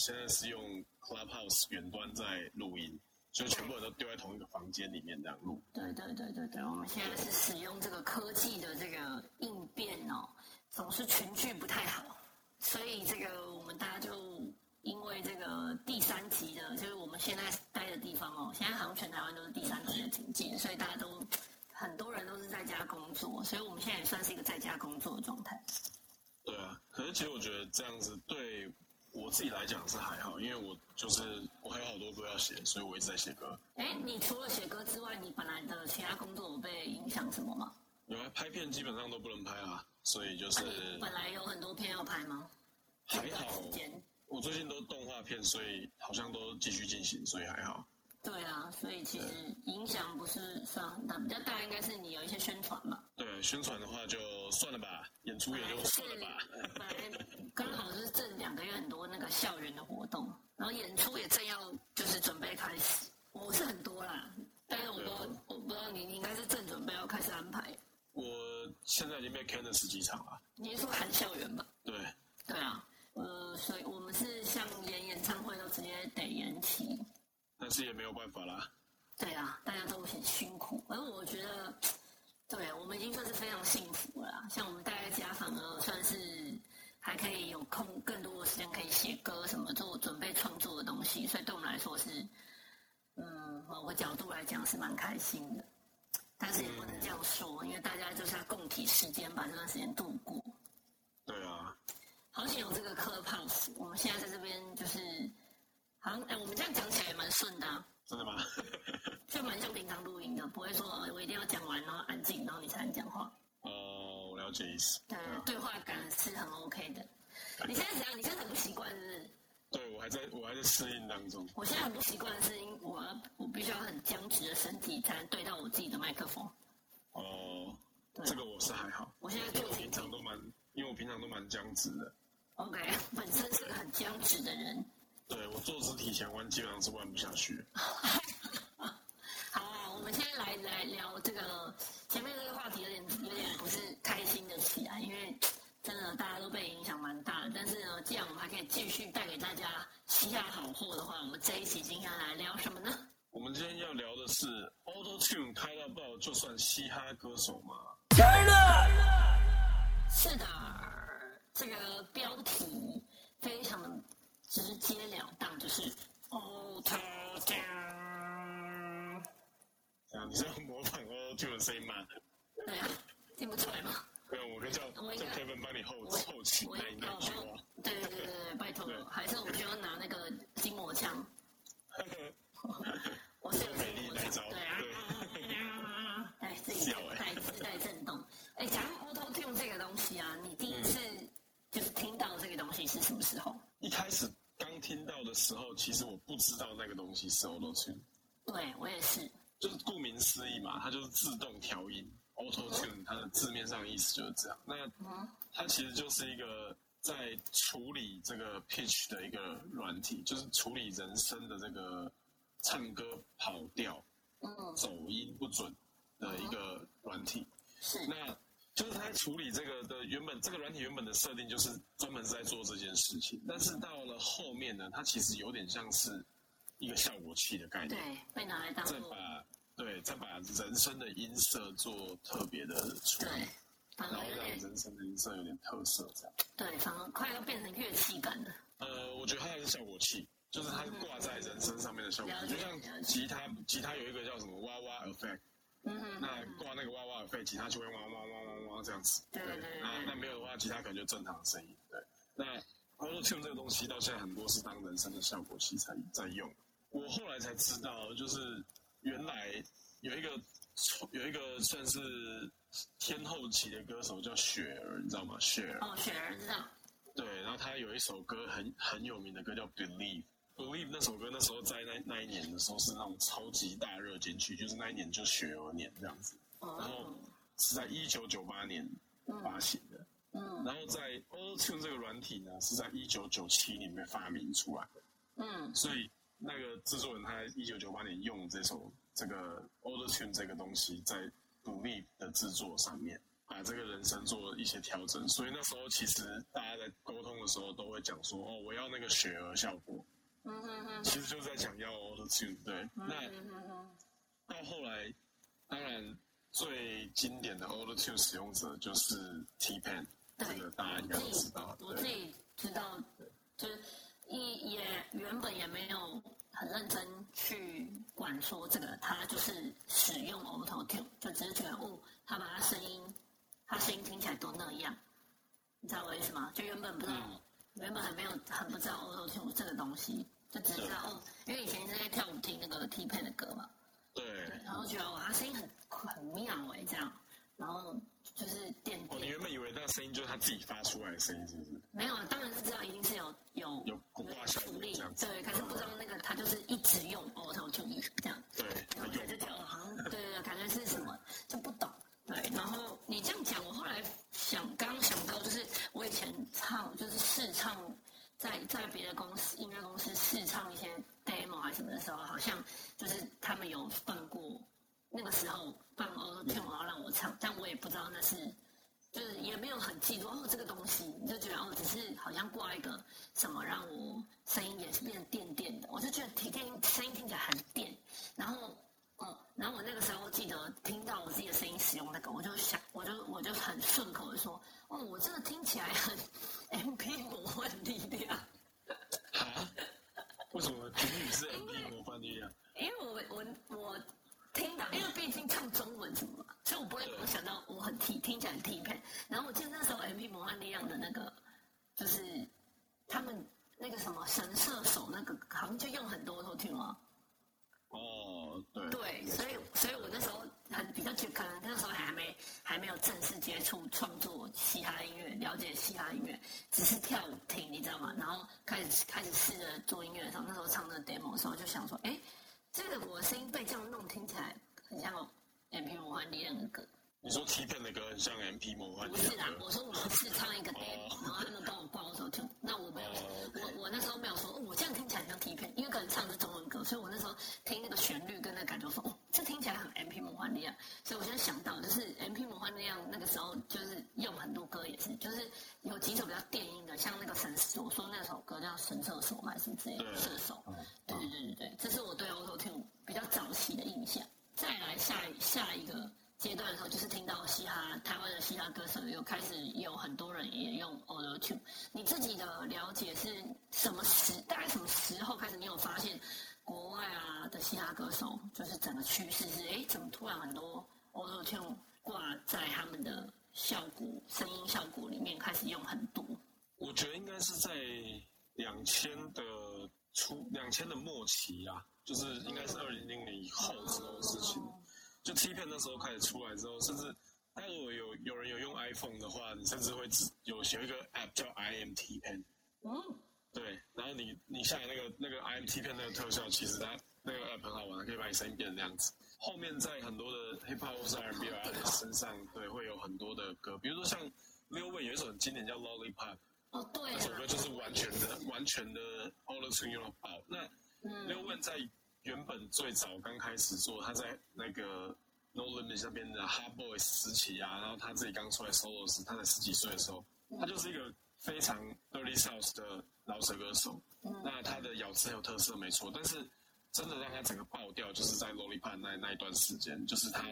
现在是用 Clubhouse 远端在录音，就全部人都丢在同一个房间里面这样录。对对对对对，我们现在是使用这个科技的这个应变哦，总是群聚不太好，所以这个我们大家就因为这个第三级的，就是我们现在待的地方哦，现在好像全台湾都是第三级的警戒，所以大家都很多人都是在家工作，所以我们现在也算是一个在家工作的状态。对啊，可是其实我觉得这样子对我自己来讲是还好，因为我就是我还有好多歌要写，所以我一直在写歌。哎，你除了写歌之外，你本来的其他工作有被影响什么吗？有啊，拍片基本上都不能拍啊，所以就是你本来有很多片要拍吗？还好。我最近都动画片，所以好像都继续进行，所以还好。对啊，所以其实影响不是算很大，比较大应该是你有一些宣传吧。对，宣传的话就算了吧，演出也就算了吧。本来刚好是这两个月很多那个校园的活动，然后演出也正要就是准备开始。我是很多啦，但是我不知道我不知道你你应该是正准备要开始安排。我现在已经被 can 了十几场了。你是说含校园吧？适应当中。我现在很不习惯的是，因我我必须要很僵直的身体才能对到我自己的麦克风。哦，这个我是还好。我现在做平常都蛮，因为我平常都蛮僵直的。OK，本身是个很僵直的人。对我坐姿体前弯基本上是弯不下去。好，我们先来来聊这个前面这个话题，有点有点不是开心的起来，因为真的大家都被影响蛮大的。但是呢，既然我们还可以继续带给大家嘻哈好货的话，我们这一期今天来聊什么呢？我们今天要聊的是 Auto Tune 开到爆，就算嘻哈歌手吗？真的，是的，这个标题非常的。直截了当就是 auto tune。啊，你是要模仿 auto tune 的声音吗？对啊，听不出来吗？没有，我跟叫叫 Kevin 帮你后后期那一句话。对对对对，拜托，还是我们需要拿那个筋膜枪。我是有美丽那招。对啊。哎，自己带自带震动。哎，讲 auto tune 这个东西啊，你第一次就是听到这个东西是什么时候？一开始。刚听到的时候，其实我不知道那个东西是 Tune。对我也是。就是顾名思义嘛，它就是自动调音。Auto Tune 它的字面上的意思就是这样。那它其实就是一个在处理这个 pitch 的一个软体，就是处理人声的这个唱歌跑调、走音不准的一个软体。是。那就是它处理这个的原本这个软体原本的设定就是专门是在做这件事情，但是到了后面呢，它其实有点像是一个效果器的概念，对，被拿来当再把对再把人声的音色做特别的处理，然后让人声的音色有点特色，这样对，反而快要变成乐器感了。呃，我觉得它还是效果器，就是它挂在人声上面的效果，就像吉他，吉他有一个叫什么哇哇 effect。嗯，那挂那个哇哇的肺，吉他就会哇哇哇哇哇这样子。对对对。那那没有的话，吉他可能就正常的声音。对。那 Auto Tune 这个东西到现在很多是当人声的效果器才在用。我后来才知道，就是原来有一个有一个算是天后级的歌手叫雪儿，你知道吗？雪儿。哦，雪儿知道。对，然后他有一首歌很很有名的歌叫《Believe》，Believe 那首歌那时候在那那一年的时候是那种超级大热金曲，就是那一年就雪儿年这样子，然后是在一九九八年发行的，嗯然后在 Auto Tune 这个软体呢是在一九九七年被发明出来的，嗯所以那个制作人他在一九九八年用这首这个 Auto Tune 这个东西在 Believe 的制作上面。把这个人声做一些调整，所以那时候其实大家在沟通的时候都会讲说，哦，我要那个雪儿效果，嗯哼哼其实就是在讲要 Auto Tune。对，那到后来，当然最经典的 Auto Tune 使用者就是 T Pen，这个大家应该都知道。我自，己知道，就是一也原本也没有很认真去管说这个，他就是使用 Auto Tune，就只是觉得哦，他把他声音，他声音听起来都那样，你知道我意思吗？就原本不知道，嗯。原本还没有很不知道 Auto Tune 这个东西，就只知道哦，因为以前是在跳舞听那个 T Pen 的歌嘛，对，然后觉得哇，他声音很很妙哎，这样，然后就是电哦，你。原本以为那个声音就是他自己发出来的声音，是不是？没有，当然是知道一定是有有有固化效果处理这样，子对，可是不知道那个他就是一直用 Auto Tune 这样，对，他然后就用觉得好像对对对，感觉是什么就不懂，对，然后你这样讲，我后来想刚刚想到就是我以前唱就是试唱，在在别的公司音乐公司试唱一些 demo 还是什么的时候，好像就是他们有放过那个时候放 Auto Tune，然后让我唱，但我也不知道那是。就是也没有很记住哦这个东西，你就觉得哦只是好像挂一个什么让我声音也是变得电电的，我就觉得听听声音听起来很电，然后哦，然后我那个时候记得听到我自己的声音使用那个，我就想我就我就很顺口的说哦我真的听起来很 M P 魔幻力量，啊？为什么评语是 M P 魔幻力量？因为我我我听到，因为毕竟唱中文什么嘛，所以我不会我想到我很听听起来很听配。然后我记得那时候 M P 魔幻力量的那个，就是他们那个什么神射手那个，好像就用很多头听吗？哦，对，对，所以所以我那时候很比较觉，可能那时候还没还没有正式接触创作嘻哈音乐，了解嘻哈音乐，只是跳舞听，你知道吗？然后开始开始试着做音乐的时候，那时候唱那个 demo 的时候，就想说，哎，这个我的声音被这样弄，听起来很像 M P 魔幻力量的歌。你说 T Pen 的歌很像 M P 魔幻力不是啦我说我们是唱一个 demo，然后他们帮我挂我手听。那我没有，我我那时候没有说，哦我这样听起来很像 T 片，因为可能唱的是中文歌，所以我那时候听那个旋律跟那个感觉说，哦，这听起来很 M P 魔幻力量。所以我现在想到，就是 M P 魔幻力量那个时候就是用很多歌也是，就是有几首比较电音的，像那个神，我说那首歌叫神射手嘛，还是之类的对射手。对你自己的了解是什么时大概什么时候开始？你有发现国外啊的嘻哈歌手就是整个趋势是，哎，怎么突然很多 Auto Tune 挂在他们的效果声音效果里面开始用很多？我觉得应该是在两千的初，两千的末期啊，就是应该是二零零年以后之后的事情。就 T 片那时候开始出来之后，甚至他如果有有人有用 iPhone 的话，你甚至会只有有一个 App 叫 IMT Pen，嗯，对，然后你你下载那个那个 IMT 片那个特效，其实它那个 App 很好玩，可以把你声音变成那样子。后面在很多的 Hip Hop 或是 R&B 啊身上，对，会有很多的歌，比如说像 Lil Wayne 有一首很经典叫 Lollipop，哦对那首歌啊，就是完全的完全的 Auto Tune 用到爆。那嗯 Lil Wayne 在原本最早刚开始做，他在那个 No Limit 那边的 Hot Boys 时期啊，然后他自己刚出来 solo 时，他才十几岁的时候，他就是一个非常 early South 的饶舌歌手。那他的咬字很有特色，没错，但是真的让他整个爆掉，就是在 Lollipop 那那一段时间，就是他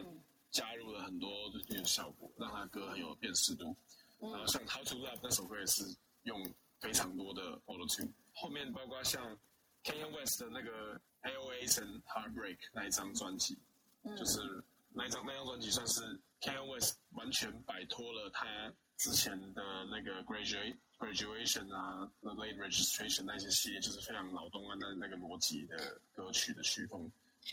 加入了很多的这个效果，让他歌很有辨识度。然后像 How to Love 那首歌也是用非常多的 Auto Tune，后面包括像 Kanye West 的那个 AOA and Heartbreak 那一张专辑，就是那一张那张专辑算是 Kanye West 完全摆脱了他之前的那个 Graduate Graduation 啊、The Late Registration 那些系列，就是非常脑洞啊那那个逻辑的歌曲的曲风，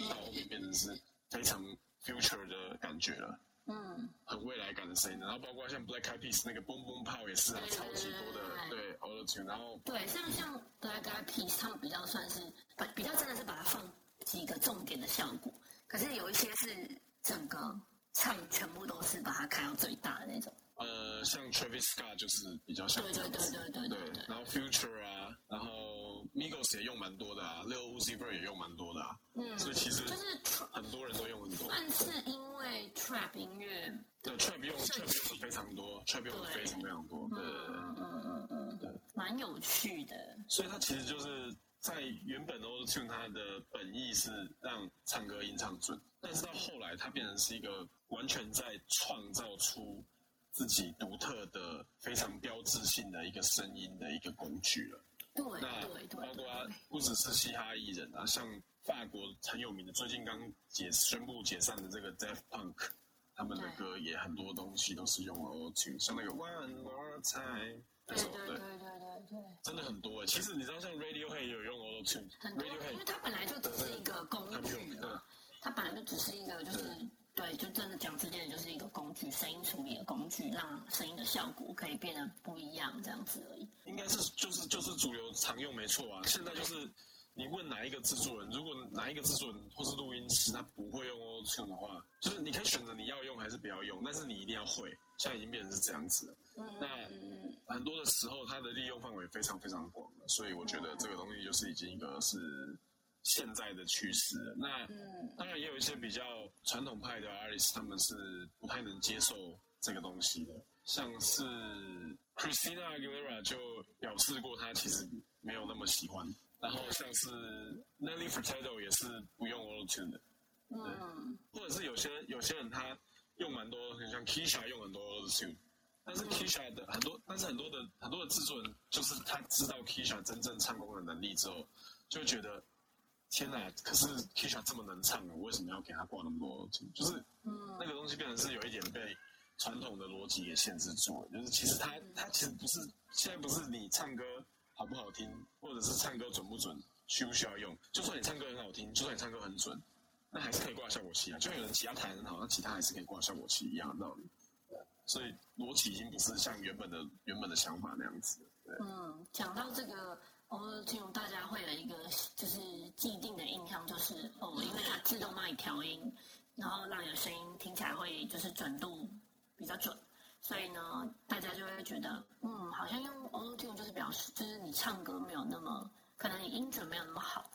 到后面变成是非常 future 的感觉了。嗯，很未来感的声音。然后包括像 Black Eyed Peas 那个嘣嘣炮也是啊，超级多的对 Auto Tune。然后对，像像 Black Eyed Peas 他们比较算是把比较真的是把它放几个重点的效果，可是有一些是整个唱全部都是把它开到最大的那种。呃，像 Travis Scott 就是比较像对对对对对对对。然后 Future 啊，然后 Migos 也用蛮多的啊，Lil Uzi Vert 也用蛮多的啊。嗯。所以其实就是很多人都用很多。但是因为 Trap 音乐，对 Trap 用 Trap 用非常多，Trap 用的非常非常多。对嗯嗯嗯嗯，对，蛮有趣的。所以它其实就是在原本 Auto Tune 它的本意是让唱歌音唱准，但是到后来它变成是一个完全在创造出。自己独特的、非常标志性的一个声音的一个工具了。对，那包括不只是嘻哈艺人啊，像法国很有名的，最近刚解宣布解散的这个 Deaf Punk，他们的歌也很多东西都是用 Auto Tune，像那个 One More Time 那首，对对对对对，真的很多哎。其实你知道，像 Radiohead 也有用 Auto Tune，Radiohead 因为它本来就只是一个工具，它本来就只是一个就是。对，就真的讲直接点，就是一个工具，声音处理的工具，让声音的效果可以变得不一样，这样子而已。应该是就是就是主流常用没错啊。现在就是你问哪一个制作人，如果哪一个制作人或是录音师他不会用 Auto Tune 的话，就是你可以选择你要用还是不要用，但是你一定要会。现在已经变成是这样子了。那很多的时候，它的利用范围非常非常广了，所以我觉得这个东西就是已经一个是。现在的趋势了，那当然也有一些比较传统派的 artist，他们是不太能接受这个东西的。像是 Christina Aguilera 就表示过，他其实没有那么喜欢。然后像是 Nelly Furtado 也是不用 Auto Tune 的，嗯，或者是有些有些人他用蛮多，很像 Kisha 用很多 Auto Tune，但是 Kisha 的很多，但是很多的很多的制作人就是他知道 Kisha 真正唱功的能力之后，就觉得。天哪！可是 Kisha 这么能唱，我为什么要给他挂那么多？就是那个东西变成是有一点被传统的逻辑也限制住了。就是其实他他其实不是现在不是你唱歌好不好听，或者是唱歌准不准，需不需要用？就算你唱歌很好听，就算你唱歌很准，那还是可以挂效果器啊。就有人其他弹很好，那其他还是可以挂效果器一样的道理。所以逻辑已经不是像原本的原本的想法那样子。嗯，讲到这个。哦，这种大家会有一个就是既定的印象，就是哦，因为它自动帮你调音，然后让你的声音听起来会就是准度比较准，所以呢，大家就会觉得，嗯，好像用 Auto Tune 就是表示就是你唱歌没有那么可能你音准没有那么好，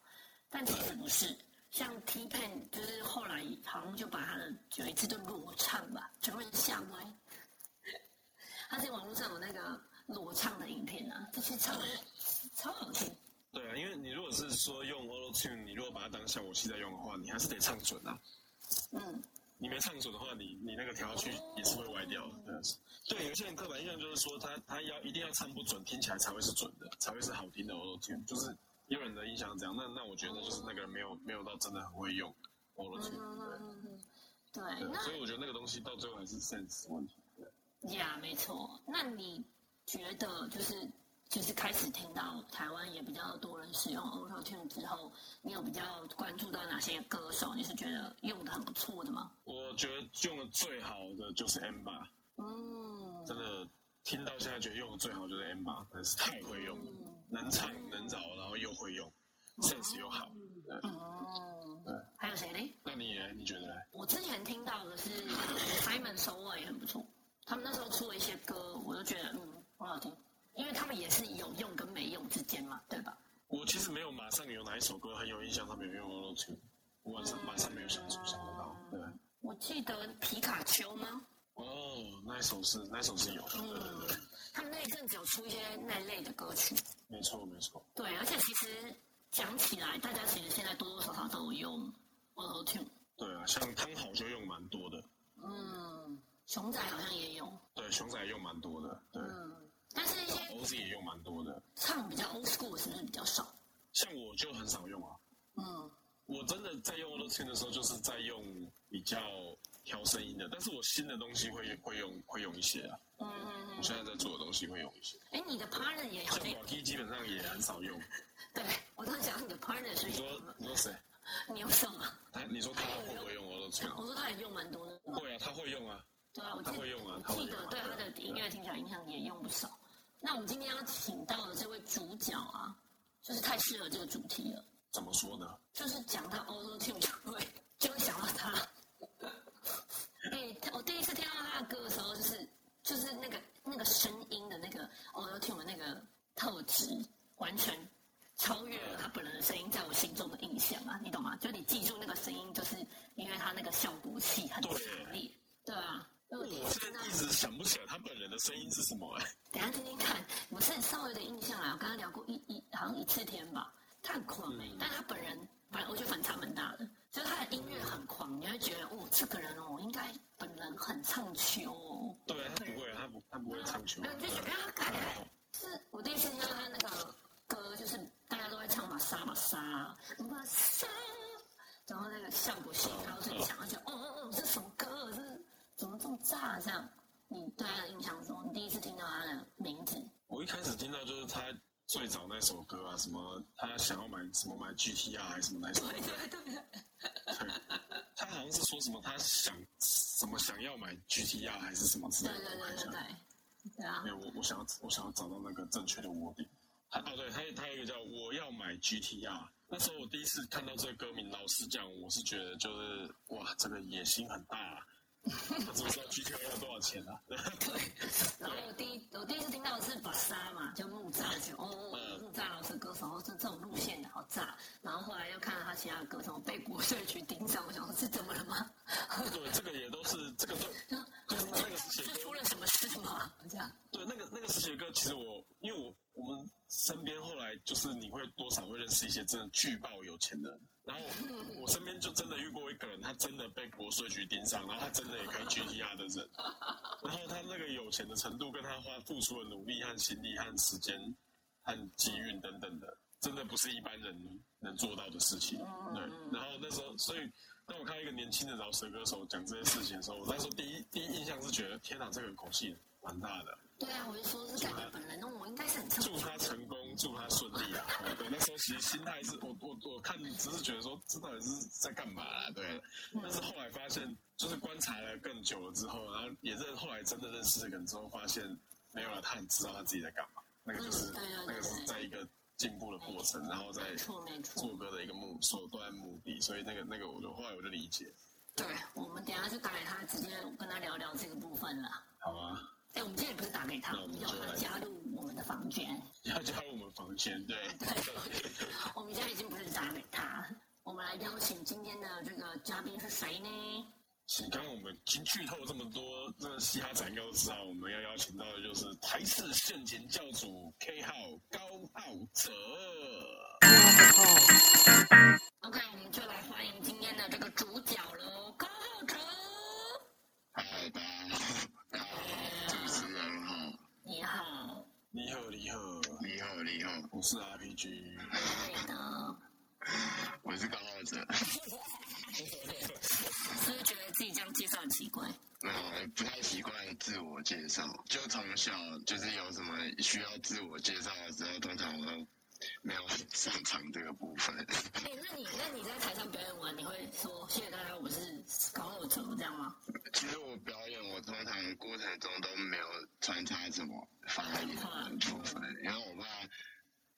但其实不是，像 T Pen 就是后来好像就把他的有一次就裸唱吧，全部人吓歪，他在网络上有那个裸唱的影片啊，这些唱的。超好听。对啊，因为你如果是说用 Auto Tune，你如果把它当效果器在用的话，你还是得唱准啊。嗯。你没唱准的话，你你那个调下去也是会歪掉的。对，有些人刻板印象就是说，他他要一定要唱不准，听起来才会是准的，才会是好听的 Auto Tune。就是有人的印象这样，那那我觉得就是那个人没有没有到真的很会用 Auto Tune。对。所以我觉得那个东西到最后还是 sense 问题。呀，没错。那你觉得就是？就是开始听到台湾也比较多人使用 Auto Tune 之后，你有比较关注到哪些歌手？你是觉得用的很不错的吗？我觉得用的最好的就是 M 八，嗯，真的听到现在觉得用的最好就是 M 八，真是太会用了，能唱能找，然后又会用，sense 又好。哦，对，还有谁呢？那你你觉得？我之前听到的是 Simon s o 也很不错，他们那时候出了一些歌，我都觉得嗯很好听。因为他们也是有用跟没用之间嘛，对吧？我其实没有马上有哪一首歌很有印象，他们有用 Auto Tune，我晚上马上没有想出想得到。对，我记得皮卡丘吗？哦，那一首是那一首是有的。嗯，他们那一阵子有出一些那类的歌曲。没错，没错。对，而且其实讲起来，大家其实现在多多少少都有用 Auto Tune。对啊，像汤好就用蛮多的。嗯，熊仔好像也有。对，熊仔用蛮多的。对。但是一些 OZ 也用蛮多的，唱比较 old school 是不是比较少？像我就很少用啊。嗯，我真的在用 Auto Tune 的时候，就是在用比较调声音的。但是我新的东西会会用会用一些啊。嗯嗯嗯。我现在在做的东西会用一些。哎，你的 partner 也像 Rocky 基本上也很少用。对，我在想你的 partner 是。你说你说谁？你有什么？他你说他会不会用 Auto Tune？我说他也用蛮多的。会啊，他会用啊。对啊，我记他会用啊，我记得对他的音乐听起来影响也用不少。那我们今天要请到的这位主角啊，就是太适合这个主题了。怎么说呢？就是讲到 Auto Tune 就会就会想到他。哎，我第一次听到他的歌的时候，就是就是那个那个声音的那个 Auto Tune 的那个特质，完全超越了他本人的声音在我心中的印象啊，你懂吗？就你记住那个声音，就是因为他那个效果器很强烈，对啊。我现在一直想不起来他本人的声音是什么哎。等下听听看，我是稍微有点印象啊，我刚刚聊过一一好像一次天吧，他很狂哎，但他本人反正我觉得反差蛮大的，就是他的音乐很狂，你会觉得哦，这个人哦应该本人很唱秋哦。对，他不会，他不他不会唱秋。就觉得他改，就是我第一次听到他那个歌，就是大家都在唱玛莎玛莎玛莎，然后那个效果器然后最强，就哦哦哦，这什么歌？这。怎么这么炸？这样，你对他的印象中，你第一次听到他的名字？我一开始听到就是他最早那首歌啊，什么他想要买什么买 GTR 还是什么那首歌？对对对。他好像是说什么他想什么想要买 GTR 还是什么之类的。对对对对对。对啊。没有我我想要我想要找到那个正确的 wording。他哦对，他他有一个叫我要买 GTR。那时候我第一次看到这个歌名，老实讲，我是觉得就是哇，这个野心很大。他知道 G T R 要多少钱啊？对，然后我第一我第一次听到的是把沙嘛，叫木栅就哦，木栅老师歌手是这种路线的好炸。然后后来又看到他其他的歌，手被国税局盯上，我想说是怎么了吗？对，这个也都是这个都就是那个是出了什么事吗？这样。对，那个那个时期的歌，其实我因为我我们身边后来就是你会多少会认识一些真的巨爆有钱的人。然后我身边就真的遇过一个人，他真的被国税局盯上，然后他真的也开 GTR 的人，然后他那个有钱的程度，跟他花付出的努力和心力和时间和机运等等的，真的不是一般人能做到的事情。对，然后那时候，所以当我看到一个年轻的饶舌歌手讲这些事情的时候，我那时候第一第一印象是觉得，天哪，这个口气蛮大的。对啊，我就说是感觉本人，那我应该是很祝他成功，祝他顺利啊！对，那时候其实心态是我我我看只是觉得说，这到底是在干嘛啊？对，但是后来发现，就是观察了更久了之后，然后也认后来真的认识这个人之后，发现没有了，他很知道他自己在干嘛。那个就是那个是在一个进步的过程，然后在做歌的一个目手段目的，所以那个那个我就后来我就理解。对，我们等下就打给他，直接跟他聊聊这个部分了。好啊。哎，我们今天也不是打给他，我们要他加入我们的房间。要加入我们房间，对。对。我们现在已经不是打给他，我们来邀请今天的这个嘉宾是谁呢？请刚刚我们已经剧透这么多，这嘻哈仔应该都知道，我们要邀请到的就是台式陷阱教主 K 号高浩哲。OK，我们就来欢迎今天的这个主角喽，高小就是有什么需要自我介绍的时候，通常我都。没有很擅长这个部分。哎，那你那你在台上表演完，你会说谢谢大家，我是高浩哲这样吗？其实我表演，我通常过程中都没有穿插什么发言部分，因为我怕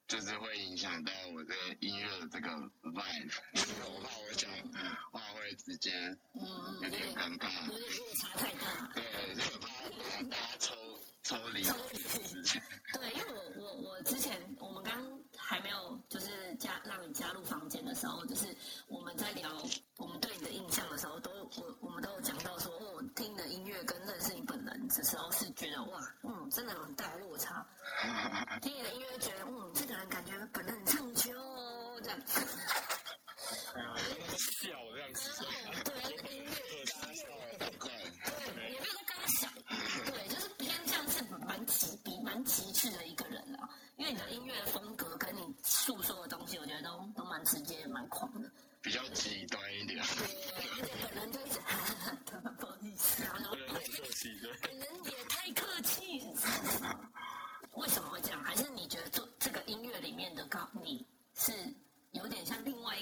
就是会影响到我的音乐的这个 vibe，我怕我讲话会直接嗯有点尴尬，有点落差太大。对，就怕大家抽抽离。抽离。对，因为我我我之前我们刚。还没有，就是加让你加入房间的时候，就是我们在聊我们对你的印象的时候，都我我们都有讲到说，哦，听的音乐跟认识你本人的时候是觉得哇，嗯，真的很大落差。听你的音乐觉得，嗯，这个人感觉本人很唱秋这样。笑这样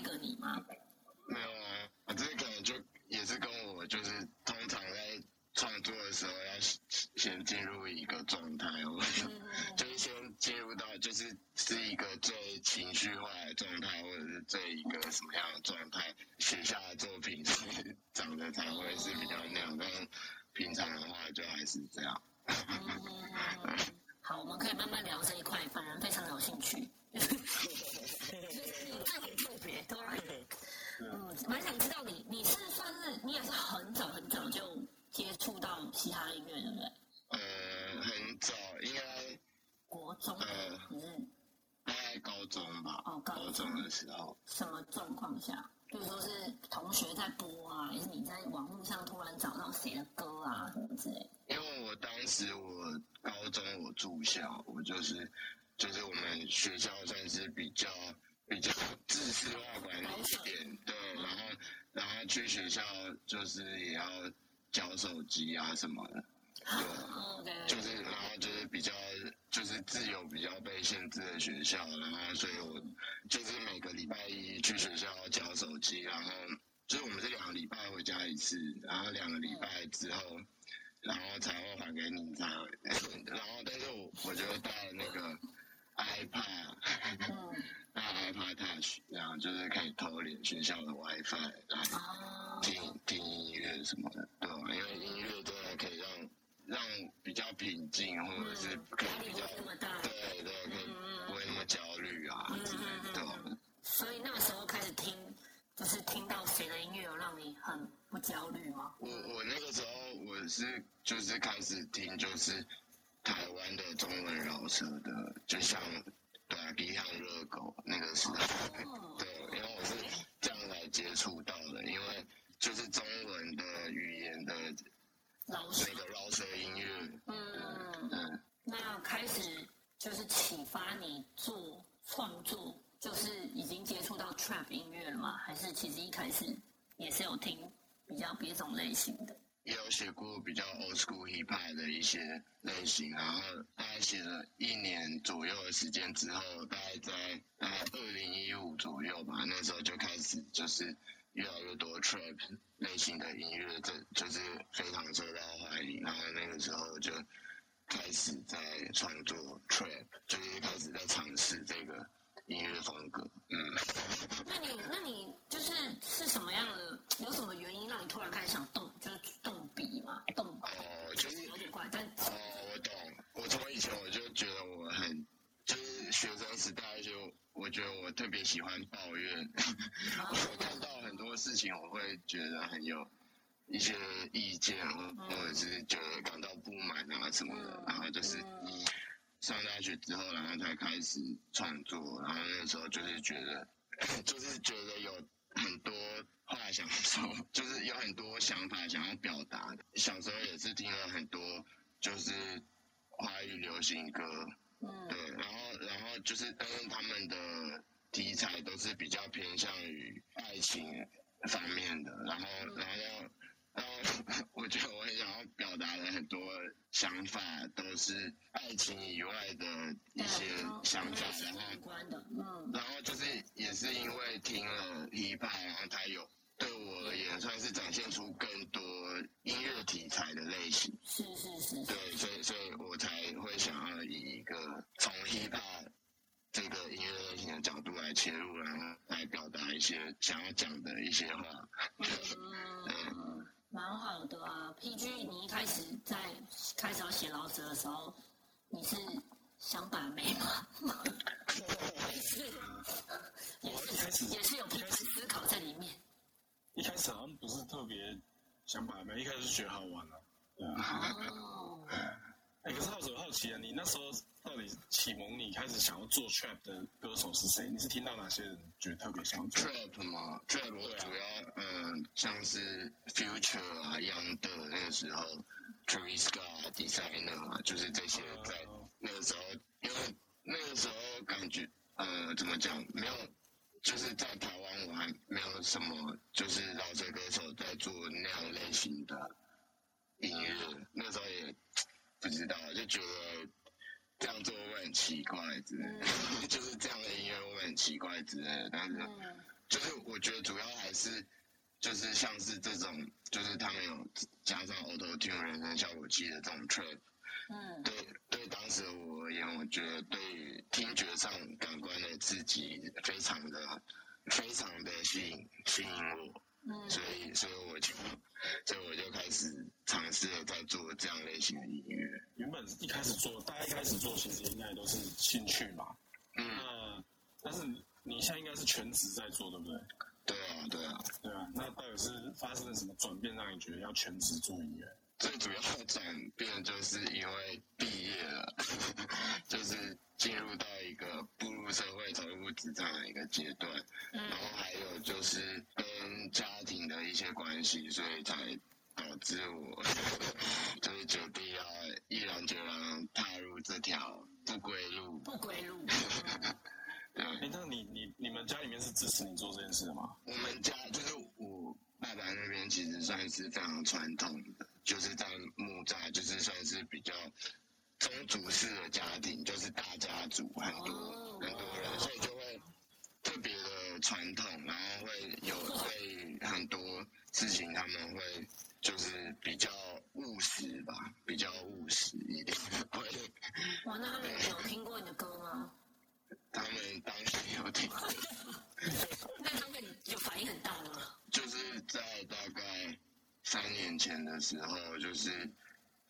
个你吗？没有啊，我这可能就也是跟我就是通常在创作的时候要先进入一个状态，我、就是先进入到就是是一个最情绪化的状态，或者是最一个什么样的状态，写下的作品是长得才会是比较那样，但平常的话就还是这样。的时候，什么状况下？比如说是同学在播啊，还是你在网络上突然找到谁的歌啊，什么之类的？因为我当时我高中我住校，我就是就是我们学校算是比较比较自私化管理一点，对，然后然后去学校就是也要交手机啊什么的，就是，然后就是比较，就是自由比较被限制的学校，然后所以我就是每个礼拜一去学校交手机，然后就是我们是两个礼拜回家一次，然后两个礼拜之后，然后才会还给你才，然后但是我我就带那个 iPad，带 iPad Touch，然后就是可以偷连学校的 WiFi，然后，听听音乐什么的，对吧？因为音乐真的可以让让比较平静，或者是可压力不以比较会那么大。对对，可以不会那么焦虑啊之类的？所以那个时候开始听，就是听到谁的音乐有让你很不焦虑吗？我我那个时候我是就是开始听就是台湾的中文饶舌的，就像对啊，离岸热狗那个时候，哦，对，因为我是这样来接触到的，因为就是中文的语言的那，个饶舌音乐，嗯，嗯。那开始就是启发你做创作，就是已经接触到 trap 音乐了吗？还是其实一开始也是有听比较别种类型的？也有写过比较 old school hip hop 的一些类型，然后大概写了一年左右的时间之后，大概在大概二零一五左右吧，那时候就开始就是越来越多 trap 类型的音乐，这就是非常受到欢迎，然后那个时候就开始在创作 trap，就是开始在尝试这个音乐风格，嗯。那你那你就是是什么样的？有什么原因让你突然开始想动，就是动笔吗？动哦，就是有点怪，但哦，我懂。我从以前我就觉得我很，就是学生时代就我觉得我特别喜欢抱怨，我看到很多事情我会觉得很有一些意见，或或者是觉得感到不满啊什么的，然后就是上大学之后，然后才开始创作，然后那个时候就是觉得，就是觉得有很多话想说，就是有很多想法想要表达的。小时候也是听了很多，就是华语流行歌，嗯对，然后然后就是，但是他们的题材都是比较偏向于爱情方面的，然后然后要。然后 我觉得我很想要表达的很多想法，都是爱情以外的一些想法，然后相关的，嗯然后就是也是因为听了 hiphop，然后它有对我而言算是展现出更多音乐题材的类型，是是是，对，所以所以我才会想要以一个从 hiphop 这个音乐类型的角度来切入，然后来表达一些想要讲的一些话。嗯，蛮好的啊。PG，你一开始在开始要写老子的时候，你是想把妹吗？也是 也是也是有批判思考在里面？一开始好像不是特别想把妹，一开始是觉得好玩啊。对啊。哦，哎、可是浩哲，我好奇啊，你那时候到底启蒙你开始想要做 trap 的歌手是谁？你是听到哪些人觉得特别想做？trap 吗，trap 我主要嗯、像是 Future 啊、Young 的那个时候 Scott、Designer 啊，就是这些在那个时候，因为那个时候感觉呃怎么讲，没有，就是在台湾我还没有什么就是饶舌歌手在做那样类型的音乐，那时候也 不知道，就觉得这样做会很奇怪之类的，就是这样的音乐会很奇怪之类的，但是。嗯就是我觉得主要还是就是像是这种，就是他们有加上 Auto Tune 人声效果器的这种 trap，嗯，对对，当时我而言，我觉得对于听觉上感官的刺激非常的非常的吸引吸引我，嗯所以所以我就所以我就开始尝试了在做这样类型的音乐。原本一开始做，大家一开始做其实应该都是兴趣嘛。嗯，那但是你现在应该是全职在做，对不对？对啊对啊，对啊。那到底是发生了什么转变，让你觉得要全职做音乐？最主要的转变就是因为毕业了，就是进入到一个步入社会、投入职场的一个阶段，然后还有就是跟家庭的一些关系，所以才导致我 就是决定要毅然决然踏入这条不归路。不归路。对，哎，那你你你们家里面是支持你做这件事的吗？我们家就是我爸爸那边其实算是非常传统的，就是在木栅，就是算是比较宗族式的家庭，就是大家族，很多哦很多人，所以就会特别的传统，然后会有对很多事情他们会就是比较务实吧，比较务实一点，会哇，那他们有听过你的歌吗？他们当时有听过。那他们有反应很大吗？就是在大概三年前的时候，就是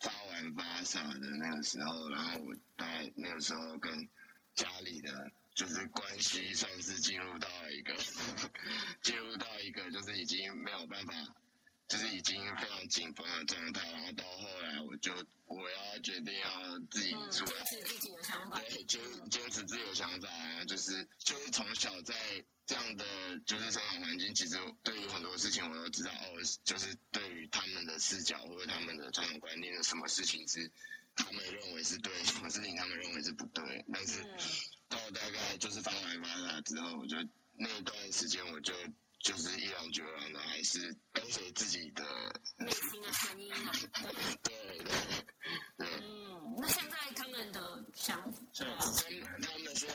发完发傻的那个时候，然后我在那个时候跟家里的就是关系算是进入到了一个 进入到一个就是已经没有办法，就是已经非常紧绷的状态，然后到后来我就我要决定要自己嗯，出来。坚持自己的想法。对，坚坚持自己的想法啊，就是就是从小在这样的就是生长环境，其实对于很多事情我都知道哦，就是对于他们的视角或者他们的传统观念的什么事情是他们认为是对，什么事情他们认为是不对，但是嗯到大概就是发完发达之后，我就那一段时间我就就是毅然决然的还是跟随自己的，内心的声音 啊。对对。嗯，那现在他们的想法，他们他们说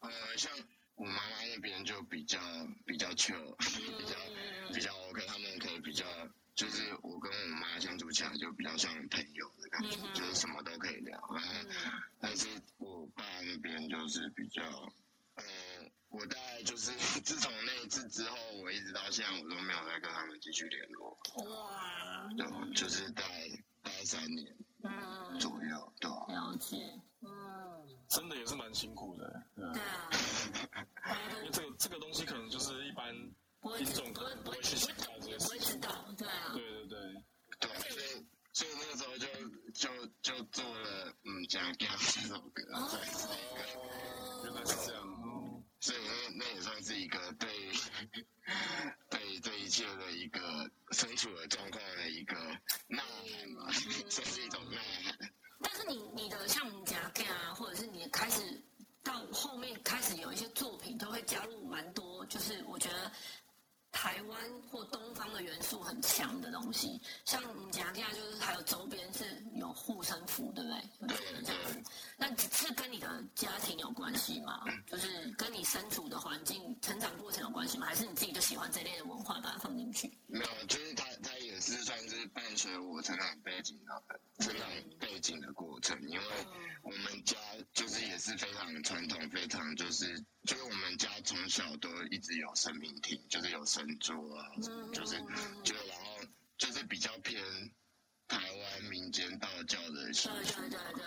呃，像我妈妈那边就比较比较 chill，比较比较 OK，他们可以比较，就是我跟我妈相处起来就比较像朋友的感觉，嗯就是什么都可以聊。然后，但是我爸那边就是比较，呃，我大概就是 自从那一次之后，我一直到现在我都没有再跟他们继续联络，哇，对，就是大概大概三年嗯，左右，对吧？了解，嗯，真的也是蛮辛苦的，对啊。因为这个这个东西可能就是一般听众不会不会可能不会去想到这些事情。知道，对啊，对对对，对，所以所以那个时候就就就做了嗯《假 g 这首歌，哦，原来是这样。嗯，所以那那也算是一个对对这一切的一个身处的状况的一个呐喊嘛，算是一种呐喊。但是你你的像夹克啊，或者是你开始到后面开始有一些作品，都会加入蛮多，就是我觉得台湾或东方的元素很强的东西。像你讲一下，就是还有周边是有护身符，对不对？就是这样子。那是跟你的家庭有关系吗？就是跟你身处的环境、成长过程有关系吗？还是你自己就喜欢这类的文化，把它放进去？没有，就是它它也是算是伴随我成长背景的成长背景的过程，因为我们家就是也是非常传统，非常就是就是我们家从小都一直有神明厅，就是有神桌啊，就是就然后就是比较偏台湾民间道教的习俗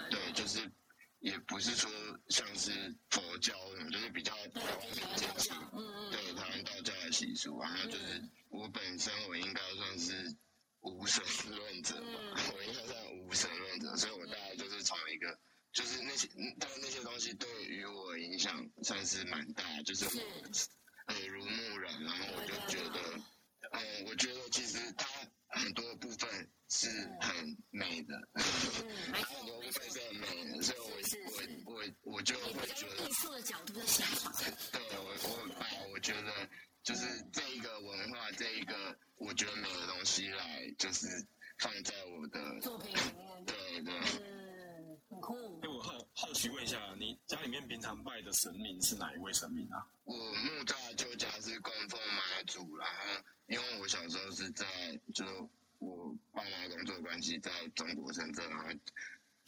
对，就是也不是说像是佛教那种，就是比较台湾民间嗯对台湾道教的习俗，然后就是我本身我应该算是无神论者吧，我应该算无神论者，所以我大概就是从一个就是那些，嗯但是那些东西对于我影响算是蛮大，就是我耳濡目染，然后我就觉得，嗯，我觉得其实它很多部分是很美的，很多部分。是很美的，所以我我我我就你会觉得艺。术的角度在想法，对我我很爱，我觉得就是这一个文化，这一个我觉得美的东西来，就是放在我的作品里面，对对，嗯，很酷哎，。我好好奇问一下，你家里面平常拜的神明是哪一位神明啊？我木栅旧家是供奉妈祖，然后因为我小时候是在就是我爸妈工作关系在中国深圳，然后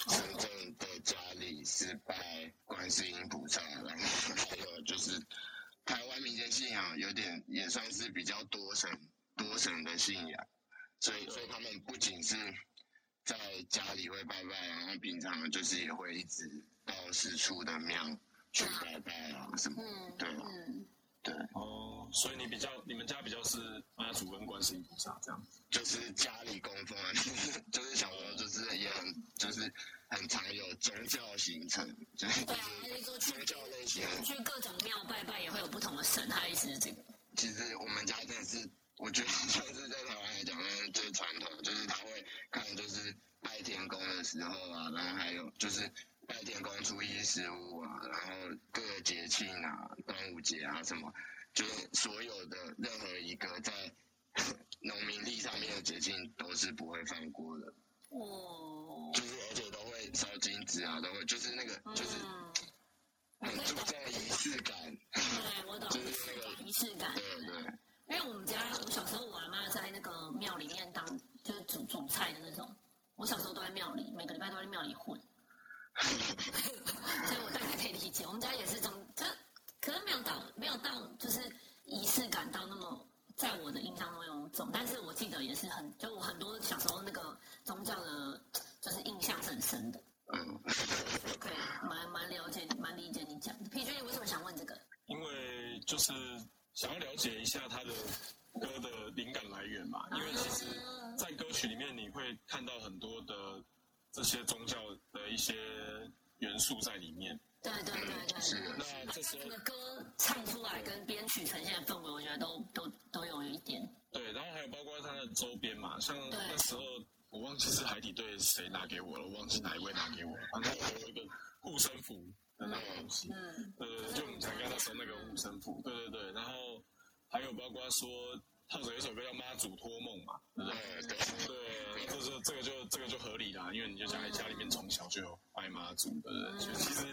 深圳的家里是拜观世音菩萨，然后还有就是台湾民间信仰有点也算是比较多神多神的信仰，所以所以他们不仅是在家里会拜拜，然后平常就是也会一直到四处的庙去拜拜啊什么，嗯，对啊嗯，对，哦，所以你比较你们家比较是妈祖跟观世音菩萨这样。就是家里供奉啊，就是就是小时候就是也很就是很常有宗教形成，就是对啊，就是说去宗教类型的。去各种庙拜拜也会有不同的神，他意思是这个。其实我们家真的是，我觉得算是在台湾来讲，那最传统，就是他会看就是拜天公的时候啊，然后还有就是拜天公初一十五啊，然后各个节庆啊，端午节啊什么，就是所有的任何一个在农民历上面的节庆都是不会放过的。哦，就是而且烧金纸啊，都会就是那个就是嗯，很注重仪式感，对我懂就是那个仪式感。对对，因为我们家，我小时候我阿妈在那个庙里面当就是煮煮菜的那种，我小时候都在庙里，每个礼拜都在庙里混，所以我大概可以理解。我们家也是这种，这可是没有到没有到就是仪式感到那么，在我的印象中有种，但是我记得也是很，就我很多小时候那个宗教的，就是印象是很深的。嗯，对，蛮蛮了解，蛮理解你讲的。皮君，你为什么想问这个？因为就是想要了解一下他的歌的灵感来源嘛，因为其实，在歌曲里面你会看到很多的这些宗教的一些元素在里面。对对对对。是的，那这时候的歌唱出来跟编曲呈现的氛围，我觉得都都都有一点。对，然后还有包括它的周边嘛，像那时候我忘记是海底队谁拿给我了，我忘记哪一位拿给我了，反正我有一个护身符的那个东西。嗯，对对对，就我们才刚那时候那个护身符，对对对，然后还有包括说，或者有一首歌叫《妈祖托梦》嘛，对对？嗯对，对，这是这个就这个就合理啦，因为你就家里家里面从小就有拜妈祖，对不对？所以其实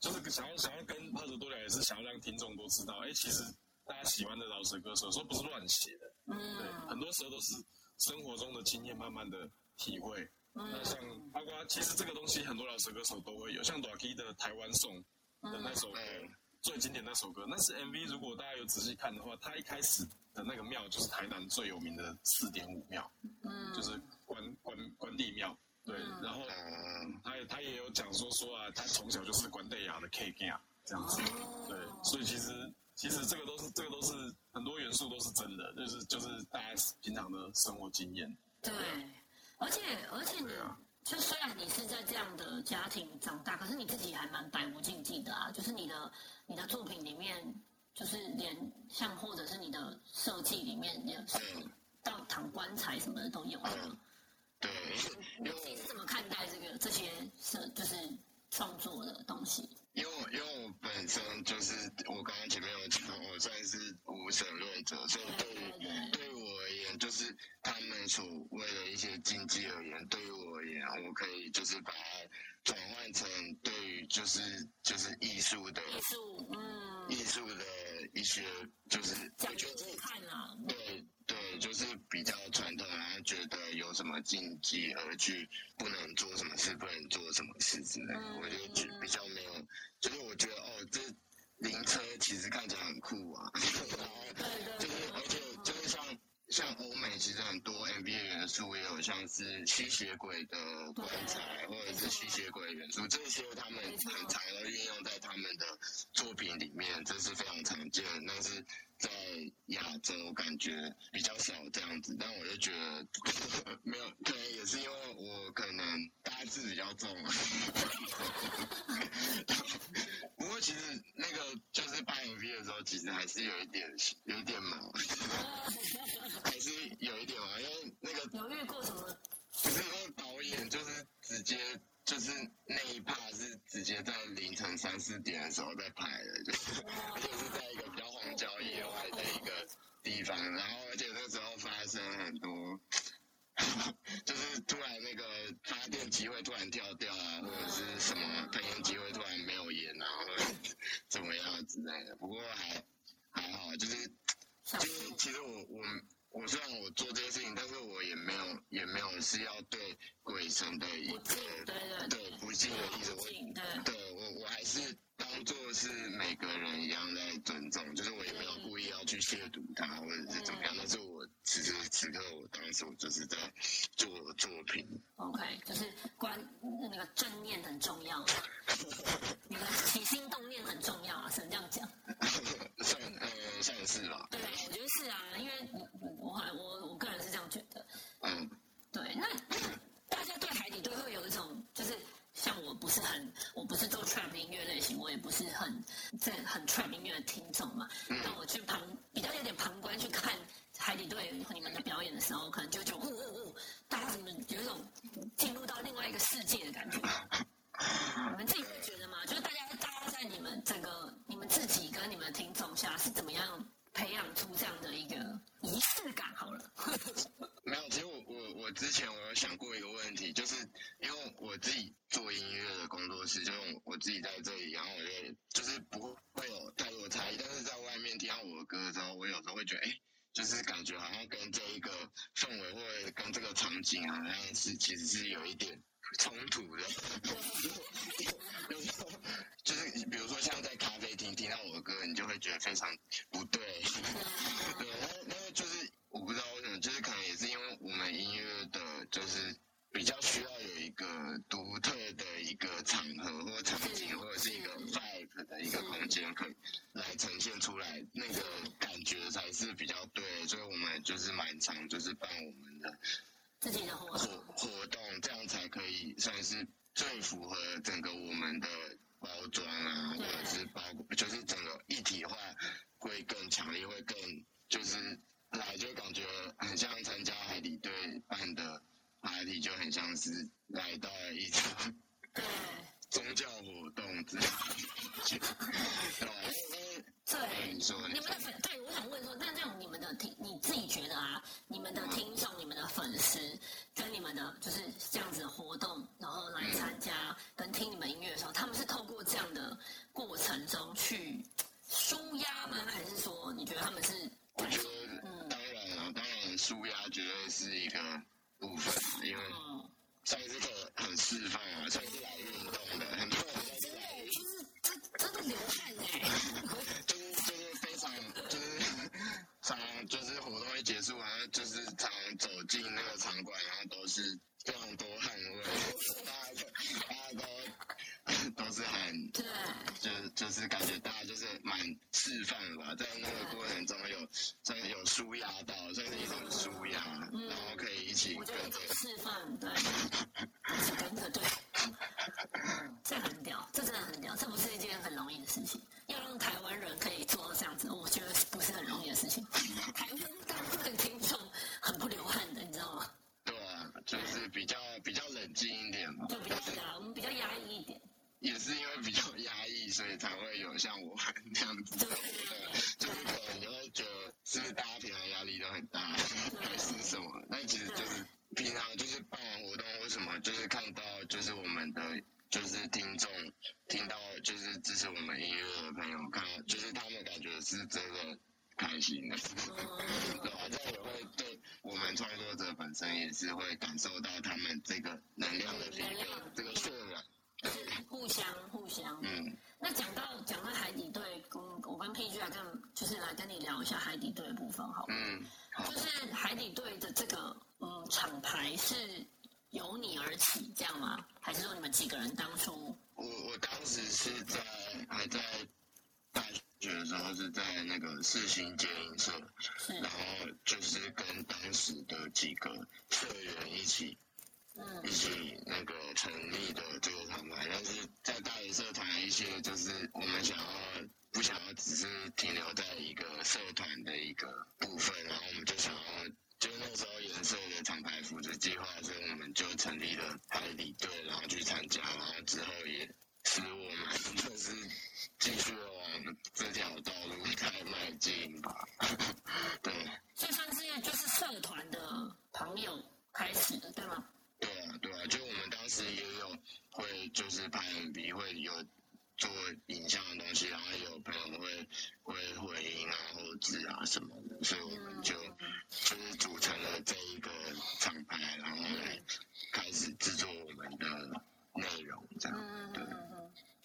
就是想要想要跟帕子多聊，也是想要让听众都知道，哎，其实大家喜欢的饶舌歌手，有时候不是乱写的，对，嗯很多时候都是生活中的经验慢慢的体会。那像阿瓜其实这个东西很多老舌歌手都会有，像 d a k i 的《台湾颂》的那首歌，最经典那首歌，那是 MV。如果大家有仔细看的话，他一开始的那个庙就是台南最有名的四点五庙，嗯，就是关关关帝庙。对，然后嗯，他也他也有讲说说啊，他从小就是关帝亚的 K K 啊，这样子。对，所以其实其实这个都是这个都是很多元素都是真的，就是就是大家平常的生活经验。对，而且而且你啊就虽然你是在这样的家庭长大，可是你自己还蛮百无禁忌的啊，就是你的你的作品里面，就是连像或者是你的设计里面，也是到躺棺材什么的都有。对，你为自己是怎么看待这个这些设就是创作的东西？因为我因为我本身就是我刚刚前面有讲，我算是无神论者，所以对于对于我而言，就是他们所谓的一些经济而言，对于我而言，我可以就是把它转换成对于就是就是艺术的艺术，嗯，艺术的一些就是角我觉得看啦，对对，就是比较传统，然后觉得有什么禁忌而去不能做什么事，不能做什么事之类我就觉比较没有，就是我觉得哦，这灵车其实看起来很酷啊，然后就是而且就是像像欧美其实很多 NBA 元素也有像是吸血鬼的棺材或者是吸血鬼元素，这些他们很常都运用在他们的作品里面，这是非常常见的。但是在亚洲感觉比较少这样子，但我就觉得 没有，可能也是因为我可能八字比较重啊。不过其实那个就是拍 MV 的时候，其实还是有一点有一点忙，还是有一点忙，因为那个犹豫过什么？不是那个导演就是直接就是那一趴是直接在凌晨三四点的时候在拍的，就是 而且是在一个比较荒郊野外的一个地方，然后而且那时候发生很多。就是突然那个发电机会突然跳掉啊，或者是什么喷烟机会突然没有烟啊，或者怎么样之类的。不过还还好，就是就是其实我我我虽然我做这些事情，但是我也没有也没有是要对鬼神的一个对对对不敬的意思，我对对我我还是当做是每个人一样在尊重，就是我也没有故意要去亵渎他或者是怎么样，但是我此时此刻我当时我就是在做作品。OK，就是关那个正念很重要，你的起心动念很重要啊，只能这样讲。算呃算是吧，对，我觉得是啊，因为我我还我我个人是这样觉得。嗯，对，那那大家对海底都会有一种，就是像我不是很，我不是做 trap 音乐类型，我也不是很在很 trap 音乐的听众嘛。那我去旁比较有点旁观去看海底队你们的表演的时候，可能就觉得，哦哦哦，大家怎么有一种进入到另外一个世界的感觉？你们自己会觉得吗？就是大家大家在你们整个你们自己跟你们的听众下是怎么样培养出这样的一个仪式感？好了，没有，其实我我我之前我有想过一个问题，就是因为我自己做音乐的工作室，就是我自己在这里，然后我就就是不会有太多差异，但是在外面听到我的歌之后，我有时候会觉得，哎、就是感觉好像跟这一个氛围或者跟这个场景好像是其实是有一点冲突的。有时候就是比如说像在咖啡厅听到我的歌，你就会觉得非常不对。对，那那就是我不知道为什么，就是可能也是因为我们音乐的，就是比较需要有一个独特的一个场合或场景，或者是一个 vibe 的一个空间，可以来呈现出来，那个感觉才是比较对。所以我们就是蛮常就是办我们的自己的活活动。活动，这样才可以算是最符合整个我们的包装啊，或者是包就是整个一体化会更强烈，会更就是来就感觉很像参加海底队办的 party，就很像是来到了一场所以才会有像我那样子。对，就是可能你会觉得，是不是大家平常压力都很大，还是什么？那其实就是平常就是办完活动，为什么就是看到就是我们的就是听众听到就是支持我们音乐的朋友，看到就是他们感觉是真的开心的，对吧？这也会对我们创作者本身也是会感受到他们这个能量的匹配，这个渲染。互相互相。嗯，那讲到讲到海底队，跟我跟 PG 来跟就是来跟你聊一下海底队的部分好了。嗯，就是海底队的这个嗯厂牌是由你而起这样吗？还是说你们几个人当初？我我当时是在还在大学的时候是在那个四星街影社，然后就是跟当时的几个社员一起嗯一起那个成立的这个厂牌，但是在大学社团一些就是我们想要不想要只是停留在一个社团的一个部分，然后我们就想要。就那时候颜色的厂牌扶持计划，所以我们就成立了海底队，然后去参加，然后之后也使我们就是继续往这条道路开迈进吧。对，所以算是就是社团的朋友开始的，对吗？对啊，对啊，就我们当时也有会就是拍 MV，会有做影像的东西，然后也有朋友会会回音啊、后置啊什么的，所以我们就就是组成了这一个厂牌，然后来开始制作我们的内容，这样。嗯对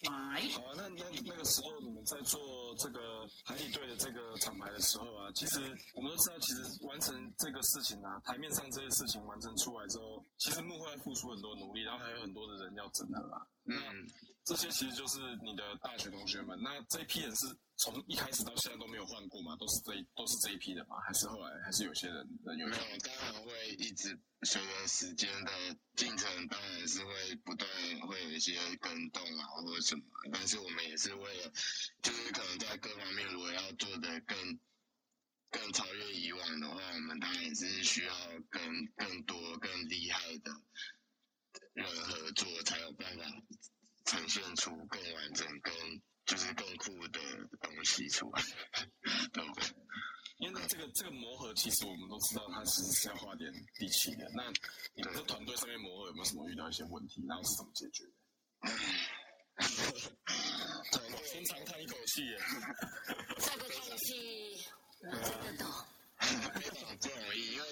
来，好啊，那那那个时候你们在做这个海底队的这个厂牌的时候啊，其实我们都知道，其实完成这个事情啊，台面上这些事情完成出来之后，其实幕后要付出很多努力，然后还有很多的人要整合啊。嗯，这些其实就是你的大学同学们。那这一批人是从一开始到现在都没有换过吗？都是这都是这一批的吗？还是后来还是有些人人有没有，当然会一直随着时间的进程，当然是会不断会有一些跟动啊，或者什么。但是我们也是为了，就是可能在各方面如果要做的更更超越以往的话，我们当然也是需要跟更多更厉害的人合作，才有办法呈现出更完整、更就是更酷的东西出来，对不对？因为这个这个磨合，其实我们都知道，它其实是要花点力气的。那你们在团队上面磨合有没有什么遇到一些问题，然后是怎么解决的？先长叹一口气耶。这个东西我真的懂。非常不容易，因为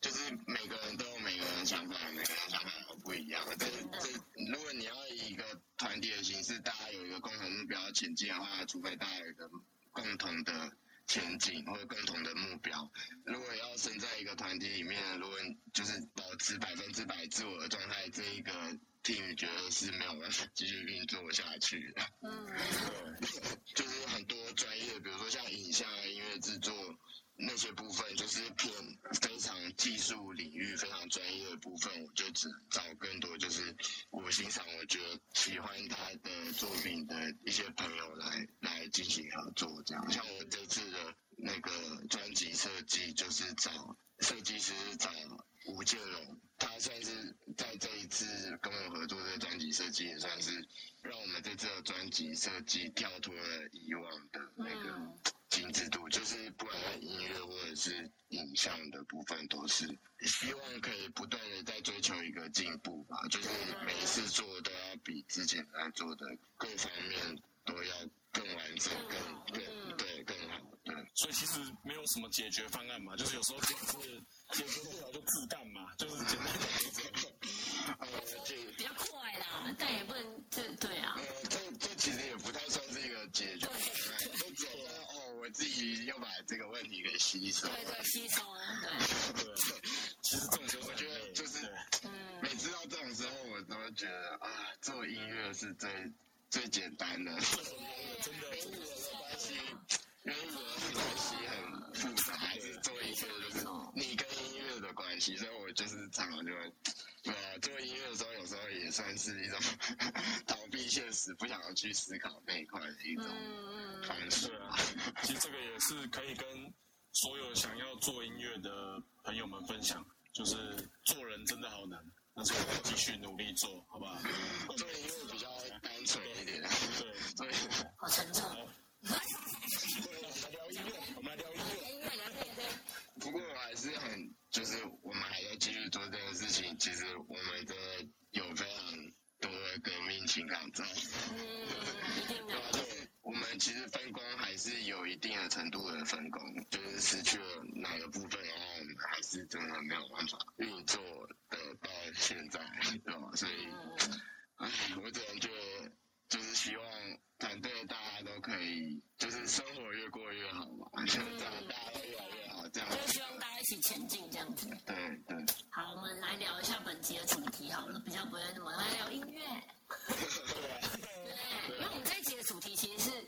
就是每个人都有每个人的想法，每个人想法都不一样。这这，如果你要以一个团体的形式，大家有一个共同目标前进的话，除非大家有一个共同的前景或者共同的目标。如果要生在一个团体里面，如果就是保持百分之百自我的状态，这一个 team 觉得是没有办法继续运作下去的。嗯，就是很多专业，比如说像影像啊、音乐制作那些部分，就是偏非常技术领域、非常专业的部分，我就只找更多就是我欣赏、我觉得喜欢他的作品的一些朋友来来进行合作。这样，像我这次的那个专辑设计，就是找设计师找吴建荣，他算是在这一次跟我合作的专辑设计，也算是让我们这次的专辑设计跳脱了以往的那个嗯。精致度，就是不管在音乐或者是影像的部分，都是希望可以不断的在追求一个进步吧，就是每一次做都要比之前在做的各方面都要更完整、更更对更好，对。所以其实没有什么解决方案嘛，就是有时候就是解决不了就自干嘛，就是简单讲就是这样。呃，这比较快啦，但也不能这对啊呃，，这这其实也不太算是一个解决方案，就只哦，我自己要把这个问题给吸收。对对，吸收，对，对，其实这种就是我觉得就是嗯每次到这种时候，我都会觉得啊，做音乐是最最简单的，真的跟语言的关系，跟语言的关系很复杂，还是做音乐就是你跟音乐的关系，所以我就是常常就会。对啊，做音乐的时候，有时候也算是一种逃避现实，不想要去思考那一块的一种嗯嗯方式对啊，其实这个也是可以跟所有想要做音乐的朋友们分享，就是做人真的好难，但是我们继续努力做，好不好？做音乐比较单纯一点，对，所以好沉重。好，我们来聊音乐，我们来聊音乐。音乐聊对对，不过我还是很，就是我们还要继续做这件事情。其实我们真的有非常多的革命情感在，嗯，一定的对我们其实分工还是有一定的程度的分工，就是失去了哪个部分然后，我们还是真的没有办法运作的到现在，对吧？所以，嗯唉，我只能觉得，就是希望团队大家都可以，就是生活越过越好嘛，就这样大家都越来越好，这样就希望大家一起前进这样子。对对。好，我们来聊一下本集的主题好了，比较不会那么来聊音乐。对，因为我们这一集的主题其实是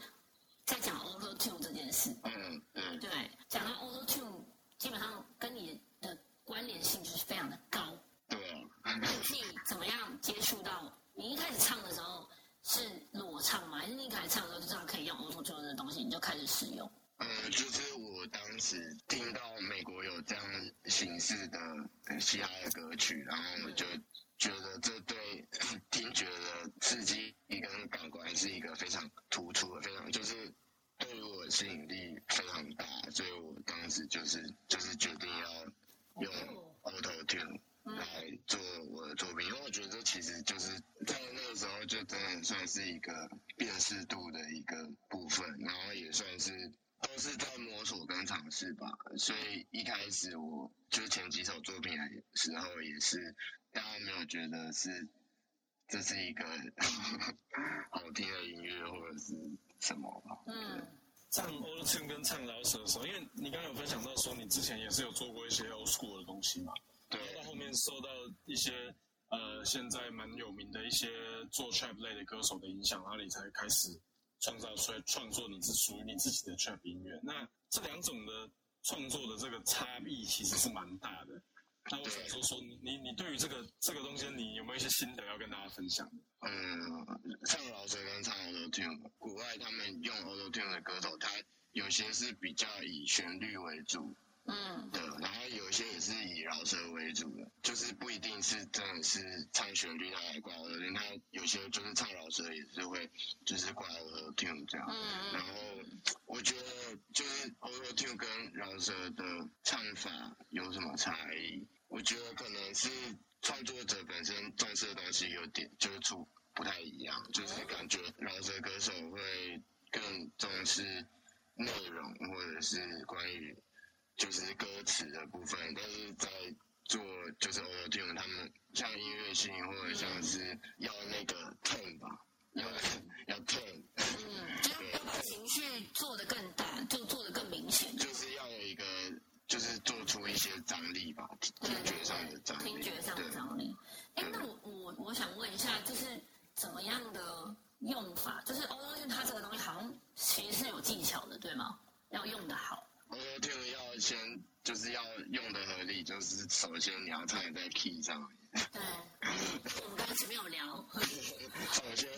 在讲 Auto Tune 这件事。嗯嗯，对，讲到 Auto Tune，基本上跟你的关联性就是非常的高。对啊，你自己怎么样接触到？你一开始唱的时候是裸唱吗？还是你一开始唱的时候就知道可以用 Auto Tune 的东西，你就开始使用？呃，就是我当时听到美国有这样形式的呃嘻哈的歌曲，然后我就觉得这对听觉的刺激跟感官是一个非常突出的，非常就是对于我的吸引力非常大，所以我当时就是就是决定要用 Auto Tune 来做我的作品，因为我觉得这其实就是在那个时候就真的算是一个辨识度的一个部分，然后也算是都是在摸索跟尝试吧，所以一开始我就前几首作品的时候也是，大家没有觉得是这是一个 好听的音乐或者是什么吧。嗯，唱 old tune 跟唱饶舌的时候，因为你刚刚有分享到说你之前也是有做过一些 old school 的东西嘛，受到一些呃现在蛮有名的一些做 trap 类的歌手的影响，然后你才开始创造出来创作你是属于你自己的 trap 音乐。那这两种的创作的这个差异其实是蛮大的。那我想说说你你对于这个这个东西，你有没有一些心得要跟大家分享？嗯，唱饶舌跟唱 auto tune，国外他们用 auto tune 的歌手，他有些是比较以旋律为主嗯，对，然后有些也是以饶舌为主的，就是不一定是真的是唱旋律他来挂 auto tune，他有些就是唱饶舌也是会就是挂 auto tune 这样。嗯然后我觉得就是 auto tune 跟饶舌的唱法有什么差异？我觉得可能是创作者本身重视的东西有点就是出不太一样，就是感觉饶舌歌手会更重视内容或者是关于就是歌词的部分，但是在做就是 auto tune 他们像音乐性或者像是要那个 tone 吧，要 要 tone。嗯，就是要把情绪做得更大，就做得更明显。就是要有一个，就是做出一些张力吧，听觉上的张力。听觉上的张力。哎，那我我我想问一下，就是怎么样的用法？就是 auto tune 它这个东西好像其实是有技巧的，对吗？要用的好。Auto tune 要先就是要用的合理，就是首先你要唱在 key 上面，对，我们刚刚前面有聊。首先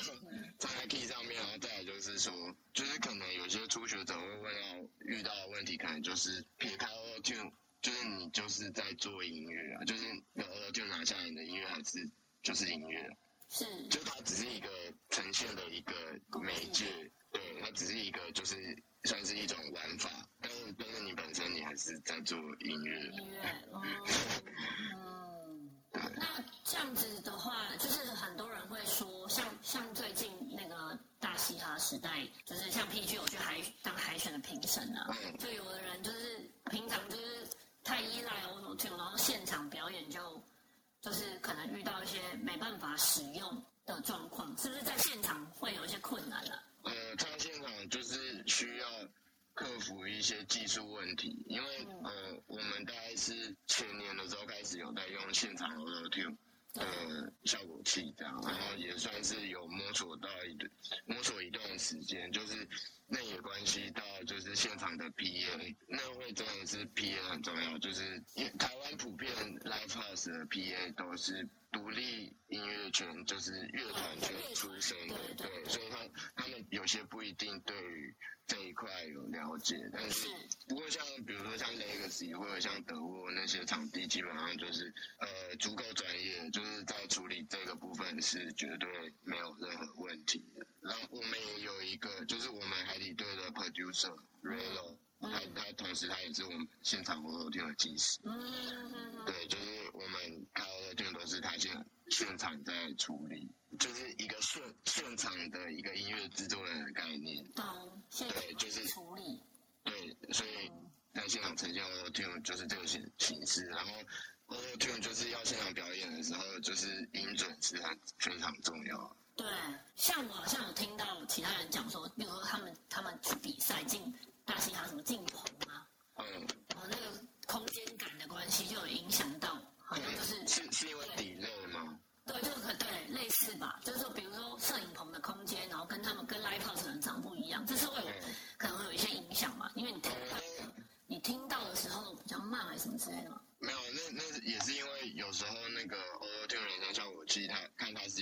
站在 key 上面，然后再来就是说，就是可能有些初学者会问到遇到的问题，可能就是撇开 auto tune，就是你就是在做音乐啊，就是有 auto tune 拿下来你的音乐还是就是音乐。是，就它只是一个呈现的一个媒介，对，它只是一个就是算是一种玩法，但是但是你本身你还是在做音乐，音乐，哦，嗯，那这样子的话，就是很多人会说，像像最近那个大嘻哈时代，就是像 PG 有去海当海选的评审啊，就有的人就是平常就是太依赖 auto tune，然后现场表演就就是可能遇到一些没办法使用的状况，是不是在现场会有一些困难啊？呃，唱现场就是需要克服一些技术问题，因为呃，我们大概是前年的时候开始有在用现场 auto tune。呃，效果器这样，然后也算是有摸索到一段摸索一段时间，就是那也关系到就是现场的 PA，那会真的是 PA 很重要，就是因为台湾普遍 live PA 都是独立音乐圈，就是乐团圈出身的，对，所以他他们有些不一定对于这一块有了解，但是不过像比如说像 Legacy 或者像德沃那些场地，基本上就是呃足够专业，就是在处理这个部分是绝对没有任何问题的。然后我们也有一个，就是我们海底队的 producer Relo，他他同时他也是我们现场活动厅的技师，嗯，对，就是我们开的店都是他现现场在处理，就是一个现现场的一个音乐制作人的概念。懂，对就是处理，对，所以在现场呈现 auto tune 就是这个形形式，然后 auto tune 就是要现场表演的时候，就是音准是很非常重要。对，像我好像有听到其他人讲说，比如说他们他们去比赛进大嘻哈什么进棚啊，嗯，然后那个空间感的关系就有影响到，好像就是是是因为 delay 吗？对，就可对类似吧，就是说比如说摄影棚的空间，然后跟他们跟 live house 可能长不一样，这是会有可能会有一些影响嘛，因为你听到你听到的时候比较慢还是什么之类的嘛。没有，那那也是因为有时候那个 auto tune 人声效果器，它看它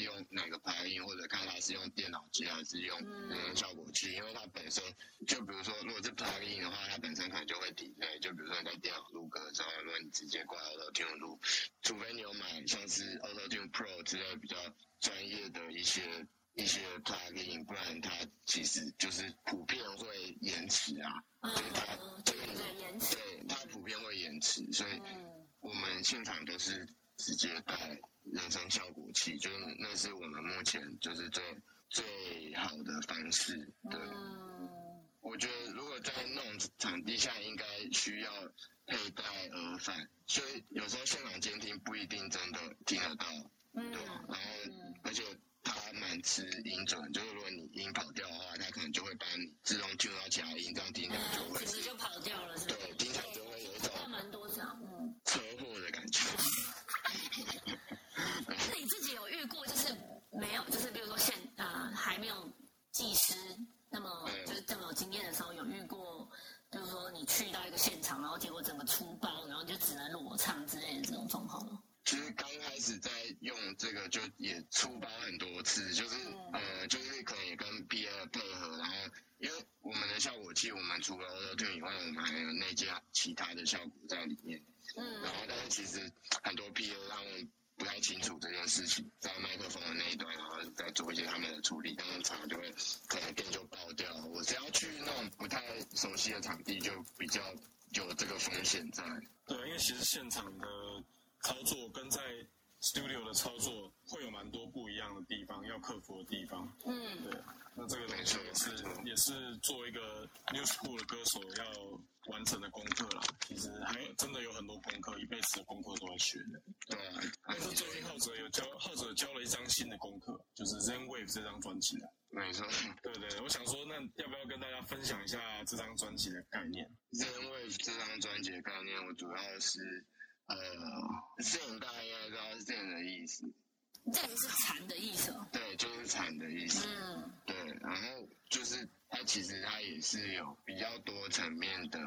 是用哪个排音，或者看它是用电脑机还是用人声效果器，因为它本身就比如说，如果是 plug in 的话，它本身可能就会 delay。就比如说你在电脑录歌的时候，如果你直接挂 auto tune 录，除非你有买像是 auto tune pro 之类比较专业的一些一些 plug in，不然它其实就是普遍会延迟啊。嗯就是它嗯，对对对，延迟，对，它普遍会延迟，所以嗯我们现场都是直接带人声效果器，就是那是我们目前就是最最好的方式。对，嗯，我觉得如果在那种场地下，应该需要佩戴耳返，所以有时候现场监听不一定真的听得到，嗯对，然后而且它蛮吃音准，就是如果你音跑掉的话，它可能就会把你自动 tune 到其他音，这样听起来就嗯，会整个就跑掉了，是不对，是？听起来就会有一种蛮多。车祸的感觉。那你自己有遇过，就是没有，就是比如说现呃还没有技师那么嗯就是这么有经验的时候，有遇过，就是说你去到一个现场，然后结果整个出包，然后就只能裸唱之类的这种状况吗？其实刚开始在用这个就也出包很多次，就是呃，就是可能也跟 P A 配合，然后因为我们的效果器，我们除了 Auto Tune 以外，我们还有内建其他的效果在里面。嗯然后，但是其实很多 P A 他们不太清楚这件事情，在麦克风的那一端，然后再做一些他们的处理，他们常常就会可能电就爆掉。我只要去那种不太熟悉的场地，就比较有这个风险在。对，因为其实现场的操作跟在 studio 的操作会有蛮多不一样的地方，要克服的地方。嗯对，那这个东西也是也是作为一个 new school 的歌手要完成的功课啦。其实还有真的有很多功课，一辈子的功课都在学的。对啊，但是最近浩哲有教，浩哲教了一张新的功课，就是 Zen Wave 这张专辑啊。没错。对对，我想说，那要不要跟大家分享一下这张专辑的概念？Zen Wave 这张专辑的概念，我主要是呃，Zen 大家应该知道 Zen 的意思，这个是禅的意思哦。对，就是禅的意思，嗯对，然后就是它其实它也是有比较多层面的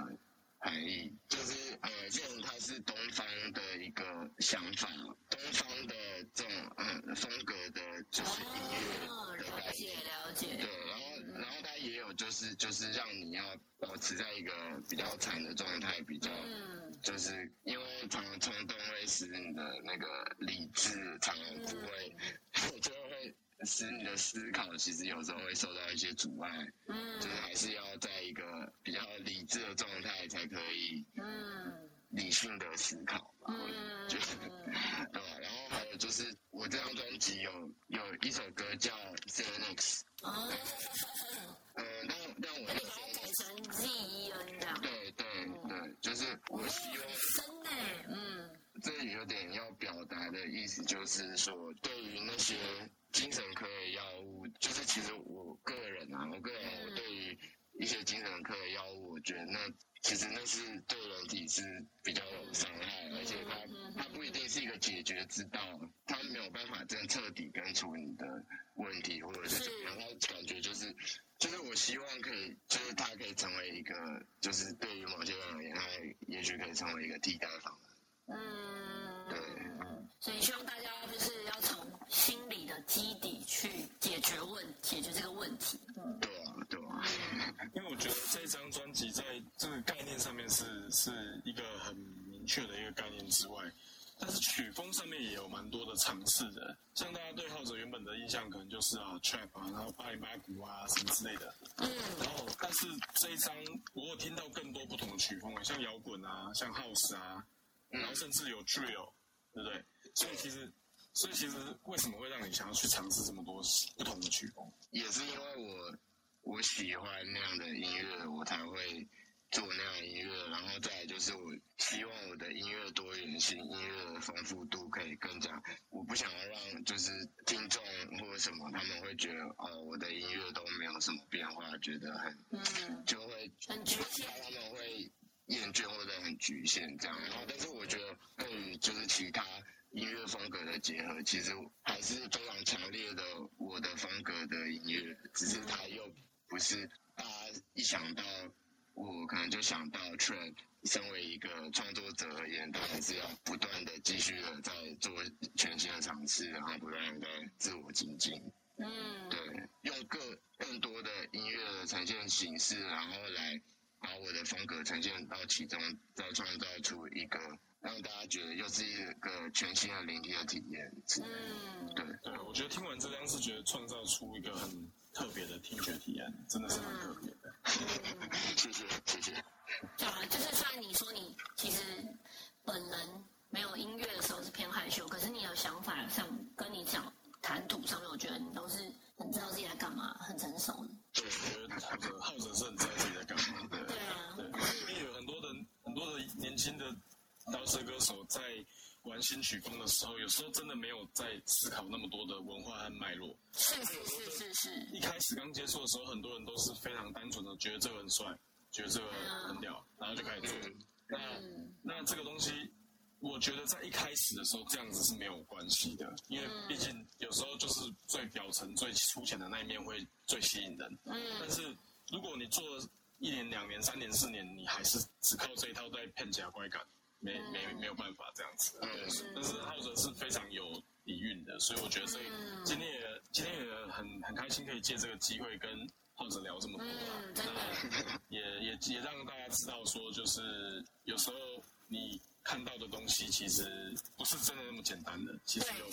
含义，就是呃这种它是东方的一个想法，东方的这种嗯风格的，就是音哦，乐的了解。了解。对，然后然后它也有就是就是让你要保持在一个比较惨的状态，比较嗯就是因为常常冲动会使你的那个理智常常不会，就会使你的思考其实有时候会受到一些阻碍，嗯就是还是要在一个比较理智的状态才可以嗯理性的思考吧。嗯就 是对吧？然后还有就是我这张专辑有有一首歌叫 Xanax，哦，呃，但但我你改成 Z E N 这样，对对对，就是我希望。真的，嗯这里有点要表达的意思，就是说，对于那些精神科的药物，就是其实我个人啊，我个人我对于一些精神科的药物，我觉得那其实那是对人体是比较有伤害，而且它它不一定是一个解决之道，它没有办法真的彻底根除你的问题，或者是怎么样，它感觉就是。就是我希望可以，就是它可以成为一个，就是对于某些人而言，它也许可以成为一个替代方案。嗯，对所以希望大家就是要从心理的基底去解决问解决这个问题。嗯对啊，对啊，因为我觉得这张专辑在这个概念上面是是一个很明确的一个概念之外，但是曲风上面也有蛮多的尝试的。像大家对浩哲原本的印象可能就是啊 trap 啊，然后八零八鼓啊什么之类的。嗯然后，但是这一张我有听到更多不同的曲风，像摇滚啊，像 house 啊，然后甚至有 drill，对不对？所以其实，所以其实为什么会让你想要去尝试这么多不同的曲风？也是因为我我喜欢那样的音乐，我才会做那样的音乐。然后再来就是我希望我的音乐多元性、音乐的丰富度可以更加。我不想要让就是听众或者什么他们会觉得哦，我的音乐都没有什么变化，觉得很嗯，就会很局限。他们会厌倦或者很局限这样。然后，但是我觉得对于就是其他音乐风格的结合，其实还是非常强烈的我的风格的音乐，只是它又不是大家一想到我可能就想到 trap。身为一个创作者而言，他还是要不断的继续的在做全新的尝试，然后不断的在自我精进。嗯对，用更更多的音乐的呈现形式，然后来把我的风格呈现到其中，再创造出一个让大家觉得又是一个全新的聆听的体验。嗯，对，对，我觉得听完这张是觉得创造出一个很特别的听觉体验，真的是很特别的。谢谢谢谢。对啊，就是虽然你说你其实本人没有音乐的时候是偏害羞，可是你有想法上跟你讲谈吐上面，我觉得你都是很知道自己在干嘛，很成熟的。对我觉得浩哲浩哲是很在自己的感觉对啊对因为有很多的很多的年轻的刀时歌手在玩新曲风的时候有时候真的没有在思考那么多的文化和脉络是是是是是一开始刚接触的时候很多人都是非常单纯的觉得这个很帅觉得这个很屌然后就开始做那那这个东西我觉得在一开始的时候这样子是没有关系的，因为毕竟有时候就是最表层、最粗浅的那一面会最吸引人。嗯。但是如果你做了一年、两年、三年、四年，你还是只靠这一套在骗假怪感。没没没有办法这样子，但是浩哲是非常有底蕴的，所以我觉得所以今天也今天也很很开心可以借这个机会跟浩哲聊这么多，那也也也让大家知道说，就是有时候你看到的东西其实不是真的那么简单的，其实有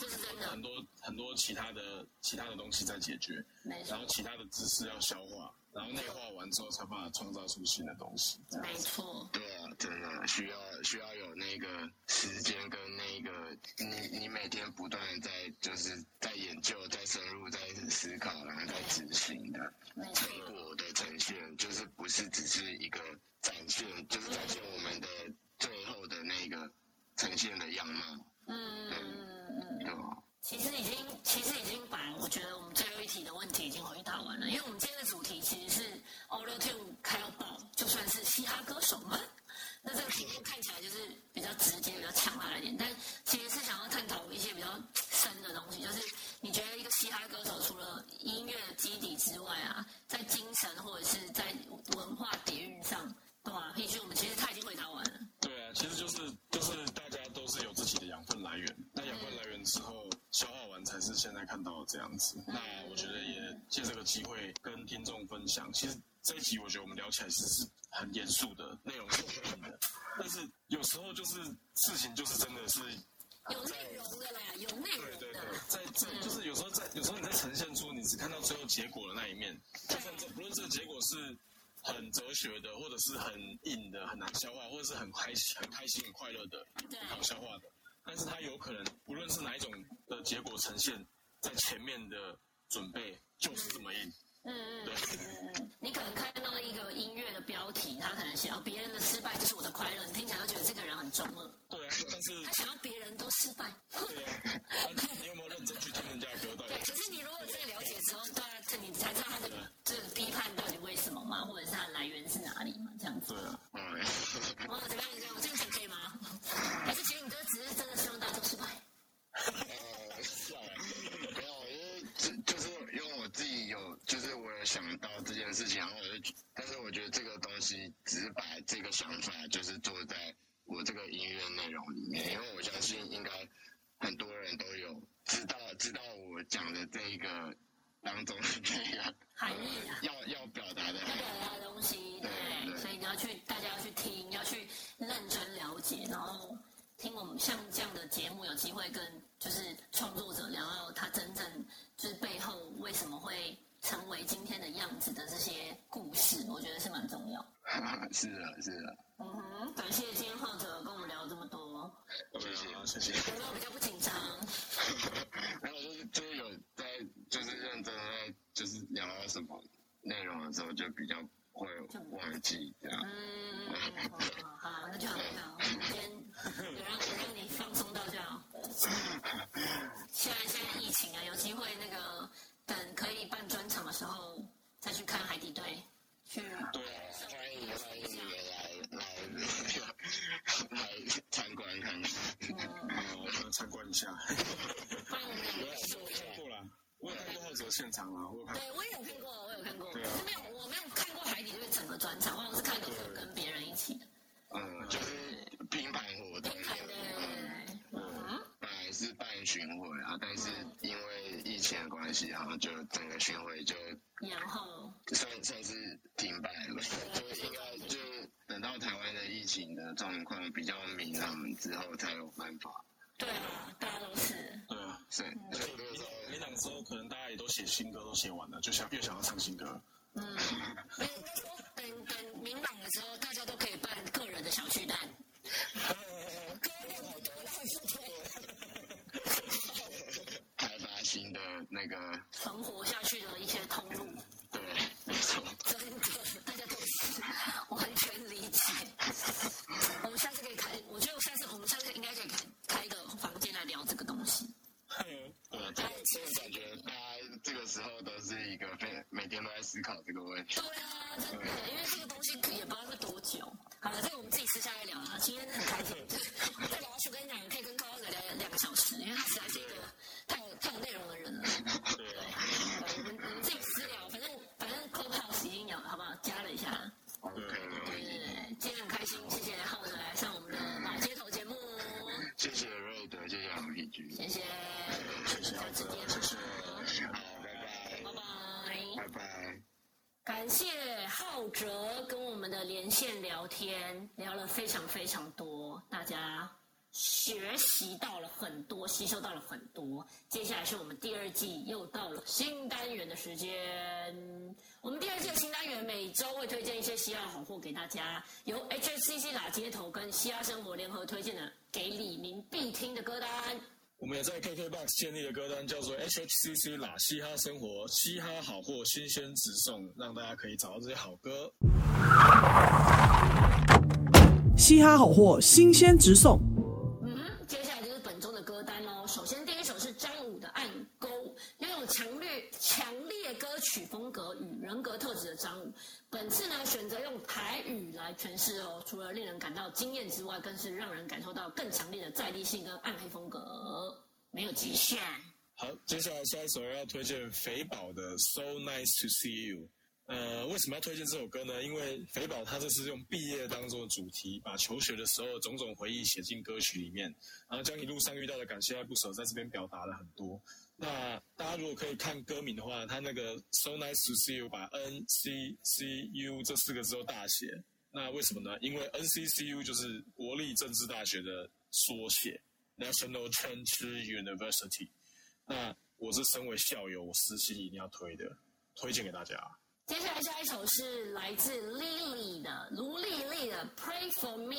很多很多其他的其他的东西在解决，然后其他的知识要消化。然后内化完之后，才把它创造出新的东西。没错。对啊，真的需要需要有那个时间跟那个你你每天不断的在就是在研究、在深入、在思考，然后在执行的成果的呈现，就是不是只是一个展现，就是展现我们的最后的那个呈现的样貌。嗯嗯嗯。对吧？其实已经，其实已经把我觉得我们最后一题的问题已经回答完了，因为我们今天的主题其实是 Auto Tune 开要爆，就算是嘻哈歌手们。那这个题目看起来就是比较直接、比较强大一点，但其实是想要探讨一些比较深的东西，就是你觉得一个嘻哈歌手除了音乐的基底之外啊，在精神或者是在文化底蕴上，对吧？必须我们其实他已经回答完了。对啊，其实就是就是大家都是有自己的养分来源，那养分来源之后。消化完才是现在看到的这样子。那我觉得也借这个机会跟听众分享。其实这一集我觉得我们聊起来其实是很严肃的内容，是很硬的。但是有时候就是事情就是真的是有内容的啦，有内容的。对对对，在在就是有时候在有时候你在呈现出你只看到最后结果的那一面，就算这不论这个结果是很哲学的，或者是很硬的很难消化，或者是很开心很开心很快乐的好消化的。但是它有可能，无论是哪一种的结果呈现，在前面的准备就是这么硬。嗯嗯。对。你可能看到一个音乐的标题，他可能写“别人的失败就是我的快乐”，你听起来就觉得这个人很中二。对啊，但是。他想要别人都失败。对啊。你有没有认真去听人家的歌？对。可是你如果真的了解之后，对啊，这你才知道他的这批判到底为什么嘛，或者是它的来源是哪里嘛，这样子。对啊。哦，怎么样？这样这样讲可以吗？还是其实你都只是真的希望大家都失败？呃，是啊，没有，因为就就是因为我自己有，就是我有想到这件事情，然后我就，但是我觉得这个东西只是把这个想法就是做在我这个音乐内容里面，因为我相信应该很多人都有知道知道我讲的这一个当中的那个含义啊，要要表达的要表达的东西，对，所以你要去，大家要去听，要去认真了解，然后。听我们像这样的节目，有机会跟就是创作者聊聊他真正就是背后为什么会成为今天的样子的这些故事，我觉得是蛮重要。是的，是的。嗯哼，感谢今天浩哲跟我们聊这么多。谢谢，谢谢。有没有比较不紧张？没有，就是就是有在就是认真在就是聊到什么内容的时候，就比较会忘记这样。嗯，好，好，那就好，今天。有让我让你放松到这样。现在现在疫情啊，有机会那个等可以办专场的时候，再去看海底队。去。对，欢迎欢迎你来来来参观看看。嗯，参观一下。我有看过了，我有看过后者现场啊，我看。对，我也有看过，我有看过。可是。没有，我没有看过海底队整个专场，我是看过跟别人一起的。嗯，就是拼盘活动，嗯，本来是办巡回啊，但是因为疫情的关系，然后就整个巡回就然后算算是停摆了，就应该就等到台湾的疫情的状况比较明朗之后才有办法。对啊，大家都是。对啊，是。明朗之后，可能大家也都写新歌都写完了，就想越想要唱新歌。非常非常多，大家学习到了很多，吸收到了很多。接下来是我们第二季又到了新单元的时间。我们第二季的新单元每周会推荐一些嘻哈好货给大家，由 HHCC 打街头跟嘻哈生活联合推荐的给李明必听的歌单。我们也在 KKBOX 建立的歌单，叫做 HHCC 啦嘻哈生活嘻哈好货新鲜直送，让大家可以找到这些好歌。嘻哈好货新鲜直送，嗯，接下来就是本周的歌单喽。首先第一首是张武的《暗沟》，拥有强烈强烈歌曲风格与人格特质的张武，本次呢选择用台语来诠释哦，除了令人感到惊艳之外，更是让人感受到更强烈的在地性跟暗黑风格，没有极限。好，接下来下一首要推荐肥宝的《So Nice to See You》。呃，为什么要推荐这首歌呢？因为肥宝他这是用毕业当做主题，把求学的时候种种回忆写进歌曲里面，然后将一路上遇到的感谢爱不舍在这边表达了很多。那大家如果可以看歌名的话，他那个 So Nice to See You 把 N C C U 这四个字都大写。那为什么呢？因为 N C C U 就是国立政治大学的缩写，National Chengchi University。那我是身为校友，我私心一定要推的，推荐给大家。接下来下一首是来自 Lily 的卢丽丽的《Pray for Me》。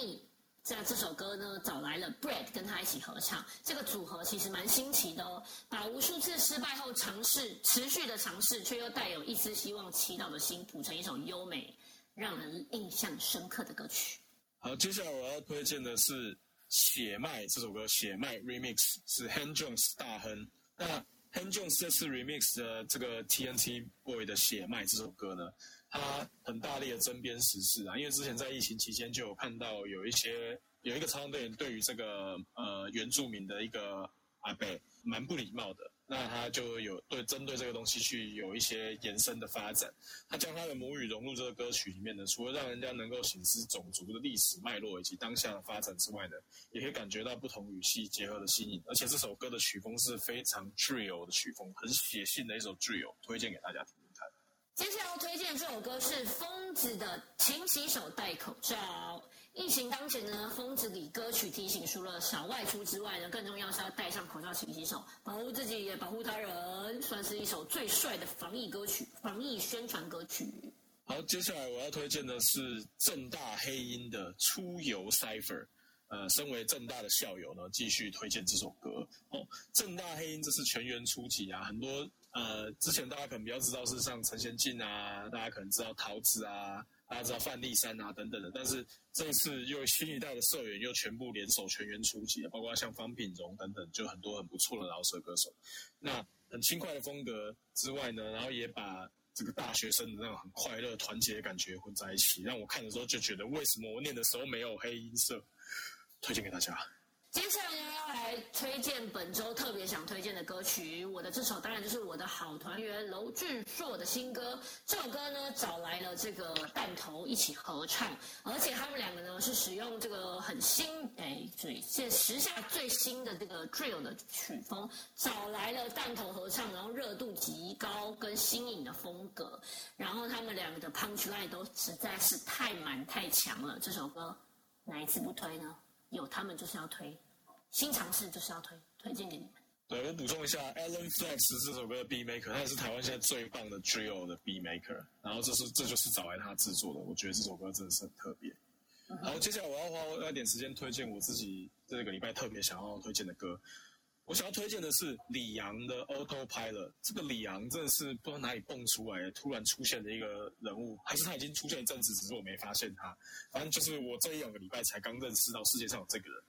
在这首歌呢，找来了 Brad 跟他一起合唱。这个组合其实蛮新奇的哦，把无数次失败后尝试、持续的尝试，却又带有一丝希望、祈祷的心，谱成一首优美、让人印象深刻的歌曲。好，接下来我要推荐的是《血脉》这首歌，《血脉 Remix》是 Han Jones 大亨。那 Han Jones 这次 Remix 的这个 TNT Boy 的《血脉》这首歌呢，它很大力的针砭时事啊，因为之前在疫情期间就有看到有一些有一个超队员对于这个呃原住民的一个阿贝蛮不礼貌的，那他就有对针对这个东西去有一些延伸的发展。他将他的母语融入这个歌曲里面呢，除了让人家能够醒思种族的历史脉络以及当下的发展之外呢，也可以感觉到不同语系结合的新颖。而且这首歌的曲风是非常 drill 的曲风，很写信的一首 drill，推荐给大家听听看。接下来要推荐这首歌是疯子的《勤洗手戴口罩》。疫情当前呢，疯子里歌曲提醒，除了少外出之外呢，更重要是要戴上口罩、勤洗手，保护自己也保护他人，算是一首最帅的防疫歌曲、防疫宣传歌曲。好，接下来我要推荐的是正大黑鹰的《出游 Cipher》。呃，身为正大的校友呢，继续推荐这首歌。哦，正大黑鹰这是全员出击啊，很多呃，之前大家可能比较知道是像陈贤进啊，大家可能知道桃子啊，大家知道范丽珊啊等等的，但是这一次又新一代的社员又全部联手全员出击，包括像方品荣等等，就很多很不错的饶舌歌手。那很轻快的风格之外呢，然后也把这个大学生的那种很快乐、团结的感觉混在一起，让我看的时候就觉得，为什么我念的时候没有黑音色？推荐给大家。接下来呢，要来推荐本周特别想推荐的歌曲。我的这首当然就是我的好团员娄俊硕的新歌。这首歌呢，找来了这个弹头一起合唱，而且他们两个呢是使用这个很新哎，对，现时下最新的这个 drill 的曲风，找来了弹头合唱，然后热度极高跟新颖的风格，然后他们两个的 punch line 都实在是太满太强了。这首歌哪一次不推呢？有他们就是要推，新尝试就是要推，推荐给你们。对我补充一下，Alan Flex 这首歌的 B maker，他也是台湾现在最棒的 drill 的 B maker，然后这是这就是找来他制作的，我觉得这首歌真的是很特别。然后，接下来我要花一点时间推荐我自己这个礼拜特别想要推荐的歌。我想要推荐的是李阳的 Autopilot。这个李阳真的是不知道哪里蹦出来的，突然出现的一个人物，还是他已经出现一阵子，只是我没发现他。反正就是我这一两个礼拜才刚认识到世界上有这个人。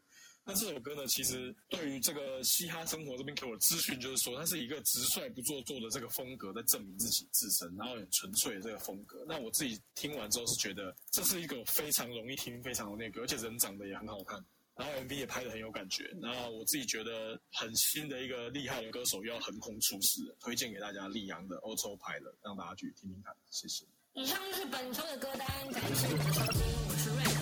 那这首歌呢，其实对于这个嘻哈生活这边给我的资讯，就是说，他是一个直率不做作的这个风格，在证明自己自身，然后很纯粹的这个风格。那我自己听完之后是觉得，这是一个非常容易听、非常那个，而且人长得也很好看，然后 MV 也拍的很有感觉。然后我自己觉得很新的一个厉害的歌手又要横空出世了，推荐给大家溧阳的欧洲牌的，让大家去听听看。谢谢。以上就是本周的歌单，感谢你的收听，我是瑞。